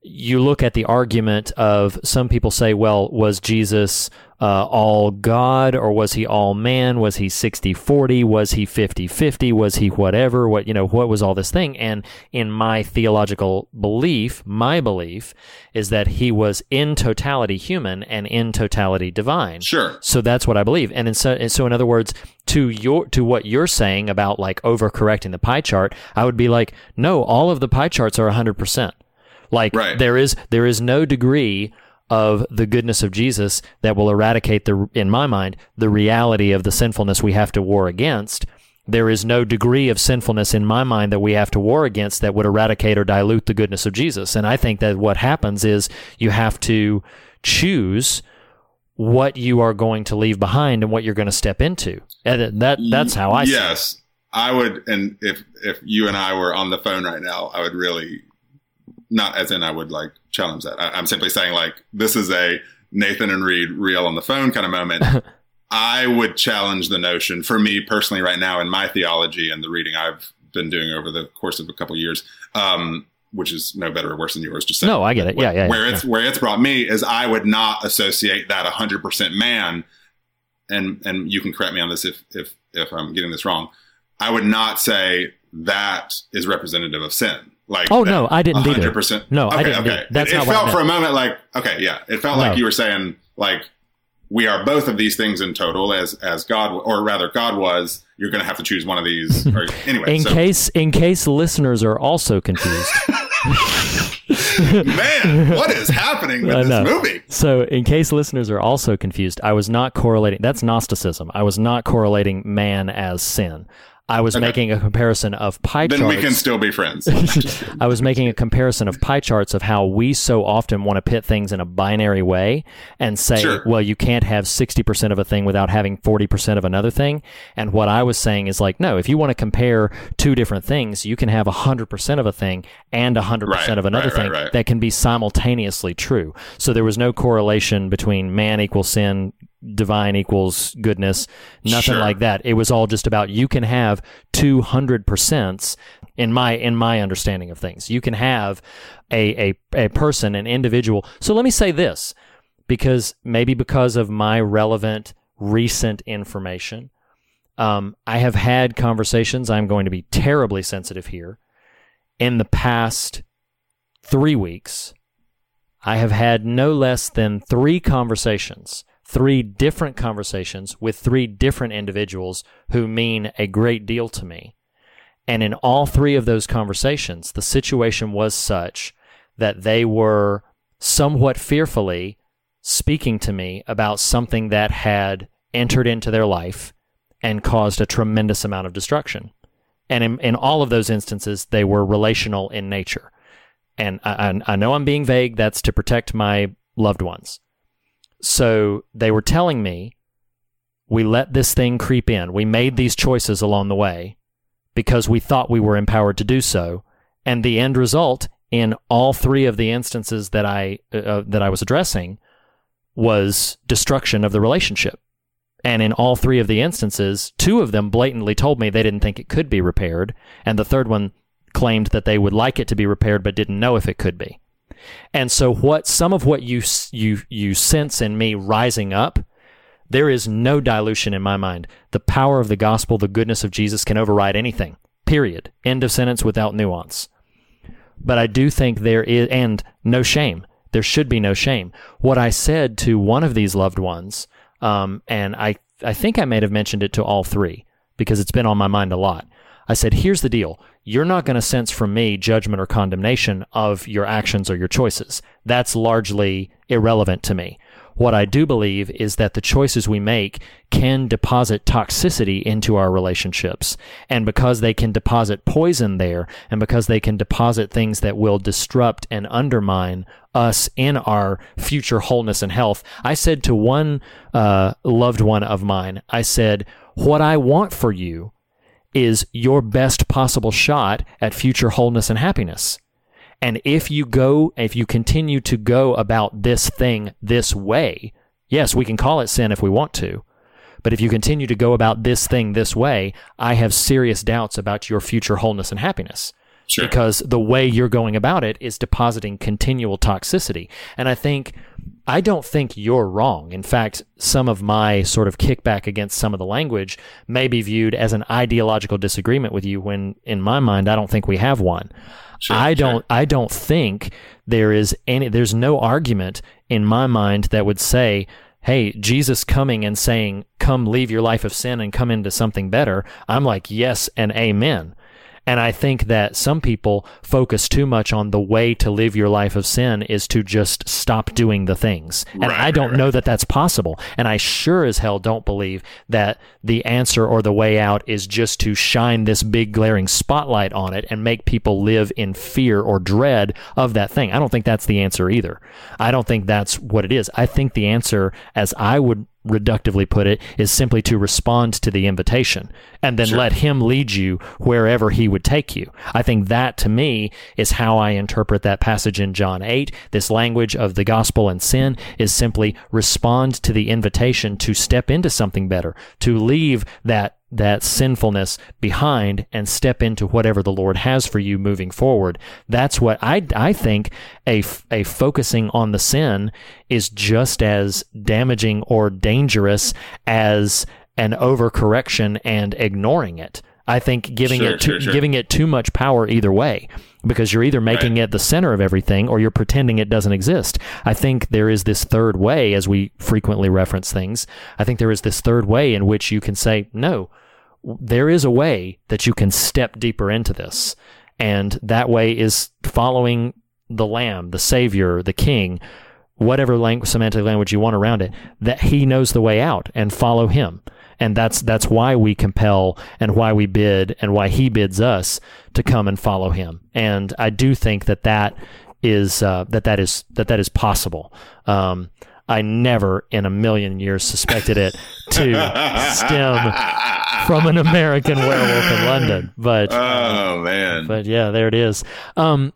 You look at the argument of some people say, well, was Jesus uh, all God or was he all man? Was he 60 40? Was he 50 50? Was he whatever? What, you know, what was all this thing? And in my theological belief, my belief is that he was in totality human and in totality divine. Sure. So that's what I believe. And in so, and so in other words, to your to what you're saying about like overcorrecting the pie chart, I would be like, no, all of the pie charts are 100%. Like Right. there is there is no degree of the goodness of Jesus that will eradicate the in my mind the reality of the sinfulness we have to war against. There is no degree of sinfulness in my mind that we have to war against that would eradicate or dilute the goodness of Jesus. And I think that what happens is you have to choose what you are going to leave behind and what you're going to step into. And that that's how I see it. yes, I would. And if if you and I were on the phone right now, I would really not as in I would like challenge that. I, I'm simply saying like this is a Nathan and Reed real on the phone kind of moment. I would challenge the notion for me personally right now in my theology and the reading I've been doing over the course of a couple years, um, which is no better or worse than yours. Just. No, I get it. Yeah, yeah, yeah. Where it's where it's brought me is I would not associate that 100 percent man, and and you can correct me on this if if if I'm getting this wrong. I would not say that is representative of sin. Like Oh, that no, I didn't 100%. No, I okay, didn't Okay, either. That's it, it I felt for a moment like okay, yeah, it felt No. like you were saying like we are both of these things in total as as God or rather God was. You're going to have to choose one of these. Or, anyway, In so, case in case listeners are also confused. man, what is happening with I this movie? So, in case listeners are also confused, I was not correlating. That's Gnosticism. I was not correlating man as sin. I was Okay. making a comparison of pie Then charts. Then we can still be friends. I was making a comparison of pie charts of how we so often want to pit things in a binary way and say, Sure. well, you can't have 60% of a thing without having 40% of another thing. And what I was saying is like, no, if you want to compare two different things, you can have 100% of a thing and 100% Right, of another right, thing right, that can be simultaneously true. So there was no correlation between man equals sin, divine equals goodness, nothing Sure. like that. It was all just about you can have 200% in my in my understanding of things. You can have a a a person, an individual. So let me say this because maybe because of my relevant recent information, um, I have had conversations. I'm going to be terribly sensitive here. In the past three weeks, I have had no less than three conversations, three different conversations with three different individuals who mean a great deal to me. And in all three of those conversations, the situation was such that they were somewhat fearfully speaking to me about something that had entered into their life and caused a tremendous amount of destruction. And in, in all of those instances, they were relational in nature. And I, I, I know I'm being vague. That's to protect my loved ones. So they were telling me, we let this thing creep in. We made these choices along the way because we thought we were empowered to do so. And the end result in all three of the instances that I uh, that I was addressing was destruction of the relationship. And in all three of the instances, two of them blatantly told me they didn't think it could be repaired, and the third one claimed that they would like it to be repaired but didn't know if it could be. And so what some of what you you you sense in me rising up, there is no dilution in my mind. The power of the gospel, the goodness of Jesus can override anything. Period. End of sentence without nuance. But I do think there is and no shame. There should be no shame. What I said to one of these loved ones, um, and I I think I may have mentioned it to all three because it's been on my mind a lot. I said, here's the deal. You're not going to sense from me judgment or condemnation of your actions or your choices. That's largely irrelevant to me. What I do believe is that the choices we make can deposit toxicity into our relationships. And because they can deposit poison there, and because they can deposit things that will disrupt and undermine us in our future wholeness and health, I said to one uh, loved one of mine, I said, What I want for you is your best possible shot at future wholeness and happiness. And if you go, if you continue to go about this thing this way, yes, we can call it sin if we want to. But if you continue to go about this thing this way, I have serious doubts about your future wholeness and happiness. Sure. Because the way you're going about it is depositing continual toxicity. And I think, I don't think you're wrong. In fact, some of my sort of kickback against some of the language may be viewed as an ideological disagreement with you when, in my mind, I don't think we have one. Sure, I don't I don't think there is any there's no argument in my mind that would say, "Hey, Jesus coming and saying, "Come leave your life of sin and come into something better." I'm like, "Yes and amen." And I think that some people focus too much on the way to live your life of sin is to just stop doing the things. And Right, I don't right. know that that's possible. And I sure as hell don't believe that the answer or the way out is just to shine this big glaring spotlight on it and make people live in fear or dread of that thing. I don't think that's the answer either. I don't think that's what it is. I think the answer, as I would reductively put it, is simply to respond to the invitation and then Sure. let him lead you wherever he would take you. I think that to me is how I interpret that passage in John 8. This language of the gospel and sin is simply respond to the invitation to step into something better, to leave that that sinfulness behind and step into whatever the Lord has for you moving forward. That's what I, I think a, a focusing on the sin is just as damaging or dangerous as an overcorrection and ignoring it. I think giving Sure, it too, sure, sure. giving it too much power either way because you're either making Right. it the center of everything or you're pretending it doesn't exist. I think there is this third way as we frequently reference things. I think there is this third way in which you can say no. There is a way that you can step deeper into this. And that way is following the lamb, the savior, the king, whatever lang- semantic language you want around it, that he knows the way out and follow him. And that's that's why we compel and why we bid and why he bids us to come and follow him. And I do think that that is uh, that that is that that is possible. Um, I never in a million years suspected it to stem from an American werewolf in London, but Oh man. but yeah, there it is. Um,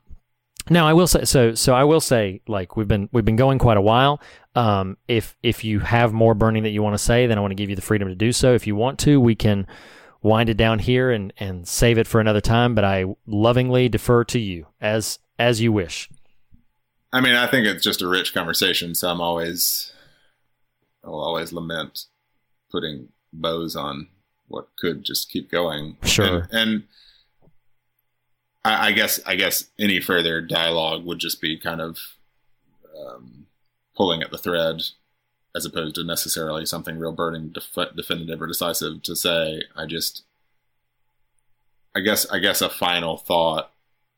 now I will say so. So I will say, like we've been we've been going quite a while. Um, if if you have more burning that you want to say, then I want to give you the freedom to do so. If you want to, we can wind it down here and and save it for another time. But I lovingly defer to you as as you wish. I mean, I think it's just a rich conversation, so I'm always I'll always lament putting bows on what could just keep going. Sure. And, and I, I guess I guess any further dialogue would just be kind of um, pulling at the thread as opposed to necessarily something real burning, def- definitive, or decisive to say. I just, I guess, I guess a final thought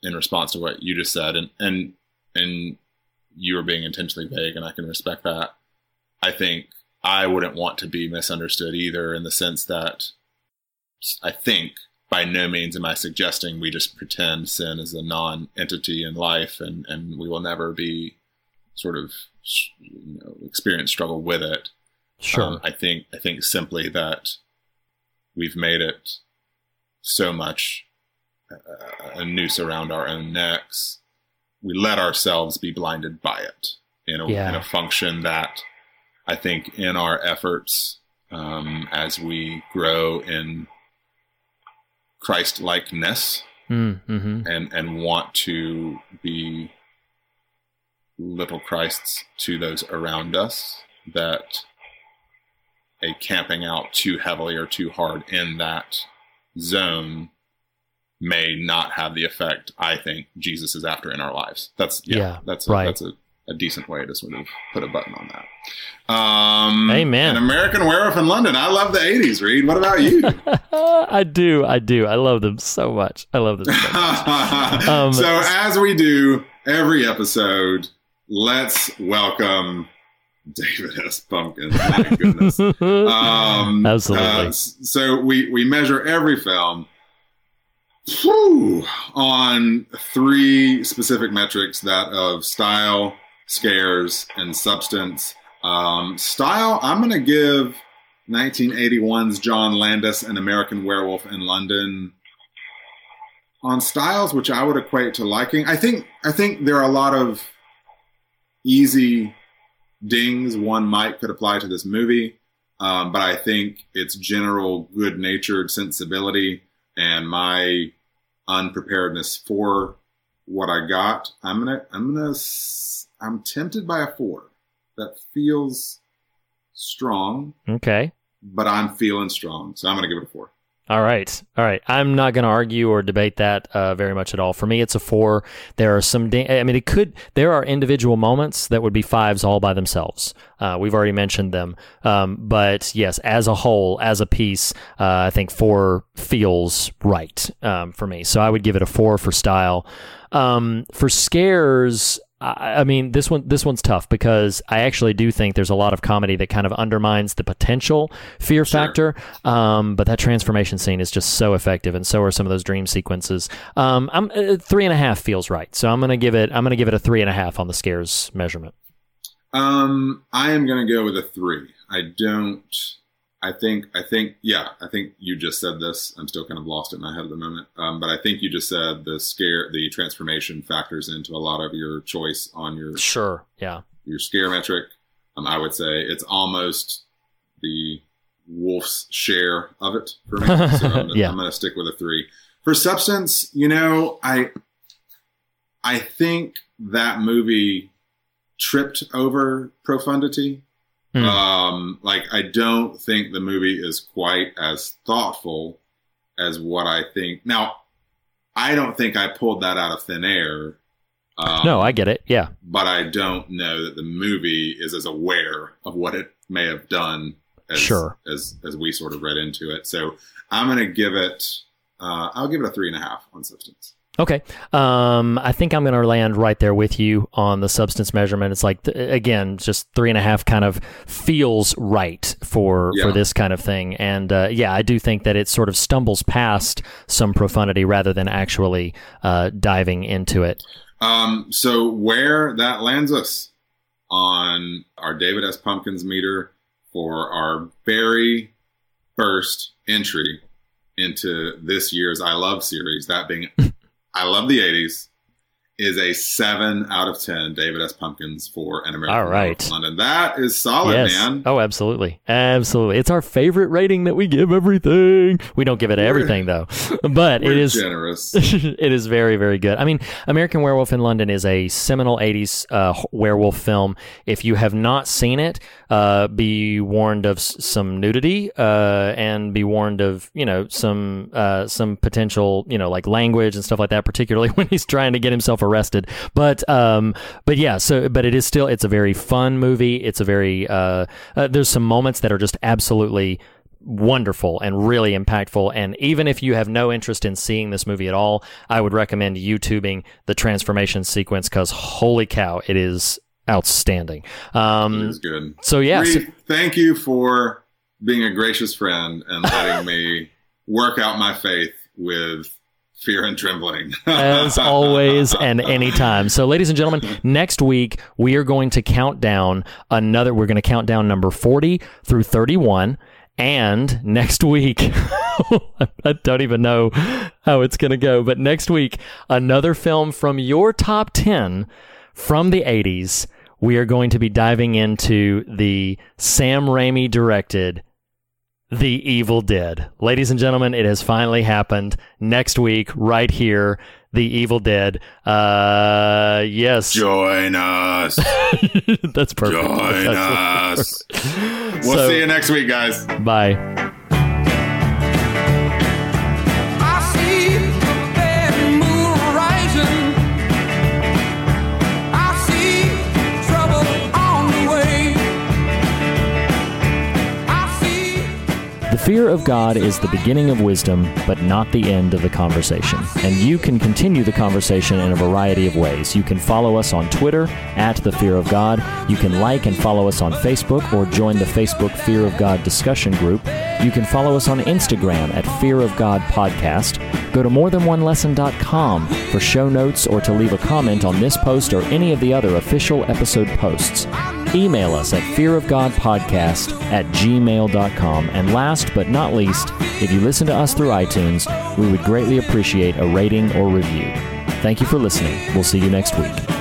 in response to what you just said, and and and you were being intentionally vague, and I can respect that. I think I wouldn't want to be misunderstood either, in the sense that I think by no means am I suggesting we just pretend sin is a non-entity in life, and and we will never be sort of you know experience struggle with it. Sure. Um, I think I think simply that we've made it so much a, a noose around our own necks. We let ourselves be blinded by it in a, Yeah. in a function that I think in our efforts um, as we grow in Christ likeness Mm, hmm and and want to be little Christs to those around us that a camping out too heavily or too hard in that zone may not have the effect I think Jesus is after in our lives. That's yeah, Yeah, that's a, right. that's a, a decent way to sort of put a button on that. Um, Amen. An American Werewolf in London. I love the '80s. Reed, what about you? I do. I do. I love them so much. I love them so much. Um, so as we do every episode, let's welcome David S. Pumpkins. My goodness. Um, Absolutely. uh, so we we measure every film whew, on three specific metrics: that of style, scares, and substance. Um, style, I'm going to give 1981's John Landis, An American Werewolf in London. On styles, which I would equate to liking, I think I think there are a lot of easy dings one might could apply to this movie, um, but I think its general good-natured sensibility and my unpreparedness for what I got, I'm gonna I'm gonna I'm tempted by a four. That feels strong, okay. but I'm feeling strong, so I'm gonna give it a four. All right. All right. I'm not going to argue or debate that uh, very much at all. For me, it's a four. There are some, da- I mean, it could, there are individual moments that would be fives all by themselves. Uh, we've already mentioned them. Um, but yes, as a whole, as a piece, uh, I think four feels right um, for me. So I would give it a four for style. Um, for scares, I, I mean, this one this one's tough because I actually do think there's a lot of comedy that kind of undermines the potential fear Sure. factor. Um, but that transformation scene is just so effective, and so are some of those dream sequences. Um, I'm uh, three and a half feels right, so I'm gonna give it I'm gonna give it a three and a half on the scares measurement. Um, I am gonna go with a three. I don't. I think. I think. Yeah. I think you just said this. I'm still kind of lost in my head at the moment. Um, but I think you just said the scare, the transformation factors into a lot of your choice on your Sure. Yeah. your scare metric. Um, I would say it's almost the wolf's share of it for me. So I'm, Yeah. I'm going to stick with a three. For substance, you know, I I think that movie tripped over profundity. Hmm. Um, like I don't think the movie is quite as thoughtful as what I think. Now, I don't think I pulled that out of thin air. Um, no, I get it. Yeah. but I don't know that the movie is as aware of what it may have done as Sure. as as we sort of read into it. So I'm going to give it. Uh, I'll give it a three and a half on substance. Okay. Um, I think I'm going to land right there with you on the substance measurement. It's like, again, just three and a half kind of feels right for, Yeah. for this kind of thing. And, uh, yeah, I do think that it sort of stumbles past some profundity rather than actually, uh, diving into it. Um, so where that lands us on our David S. Pumpkins meter for our very first entry into this year's I Love series, that being I Love the 80s, is a 7 out of 10 David S. Pumpkins for an American All right. Werewolf in London. That is solid, yes. man. Oh, absolutely. Absolutely. It's our favorite rating that we give everything. We don't give it everything, though, but We're it is. generous. it is very, very good. I mean, American Werewolf in London is a seminal 80s uh, werewolf film. If you have not seen it, uh, be warned of s- some nudity uh, and be warned of, you know, some uh, some potential, you know, like language and stuff like that, particularly when he's trying to get himself arrested. But um, but yeah, so but it is still it's a very fun movie. It's a very uh, uh, there's some moments that are just absolutely wonderful and really impactful. And even if you have no interest in seeing this movie at all, I would recommend YouTubing the transformation sequence because holy cow, it is outstanding. It Um, is good. so yeah, so- thank you for being a gracious friend and letting me work out my faith with fear and trembling. as always and anytime. So, ladies and gentlemen, next week we are going to count down another. We're going to count down number forty through thirty-one. And next week, I don't even know how it's going to go, but next week, another film from your top 10 from the 80s. We are going to be diving into the Sam Raimi directed The Evil Dead. Ladies and gentlemen, it has finally happened. Next week, right here, The Evil Dead. Uh, yes. Join us. That's perfect. Join That's- us. We'll So- see you next week, guys. Bye. The fear of God is the beginning of wisdom, but not the end of the conversation. And you can continue the conversation in a variety of ways. You can follow us on Twitter at The Fear of God. You can like and follow us on Facebook or join the Facebook Fear of God discussion group. You can follow us on Instagram at Fear of God Podcast. Go to morethanonelesson.com for show notes or to leave a comment on this post or any of the other official episode posts. Email us at fearofgodpodcast at gmail.com. And last but not least, if you listen to us through iTunes, we would greatly appreciate a rating or review. Thank you for listening. We'll see you next week.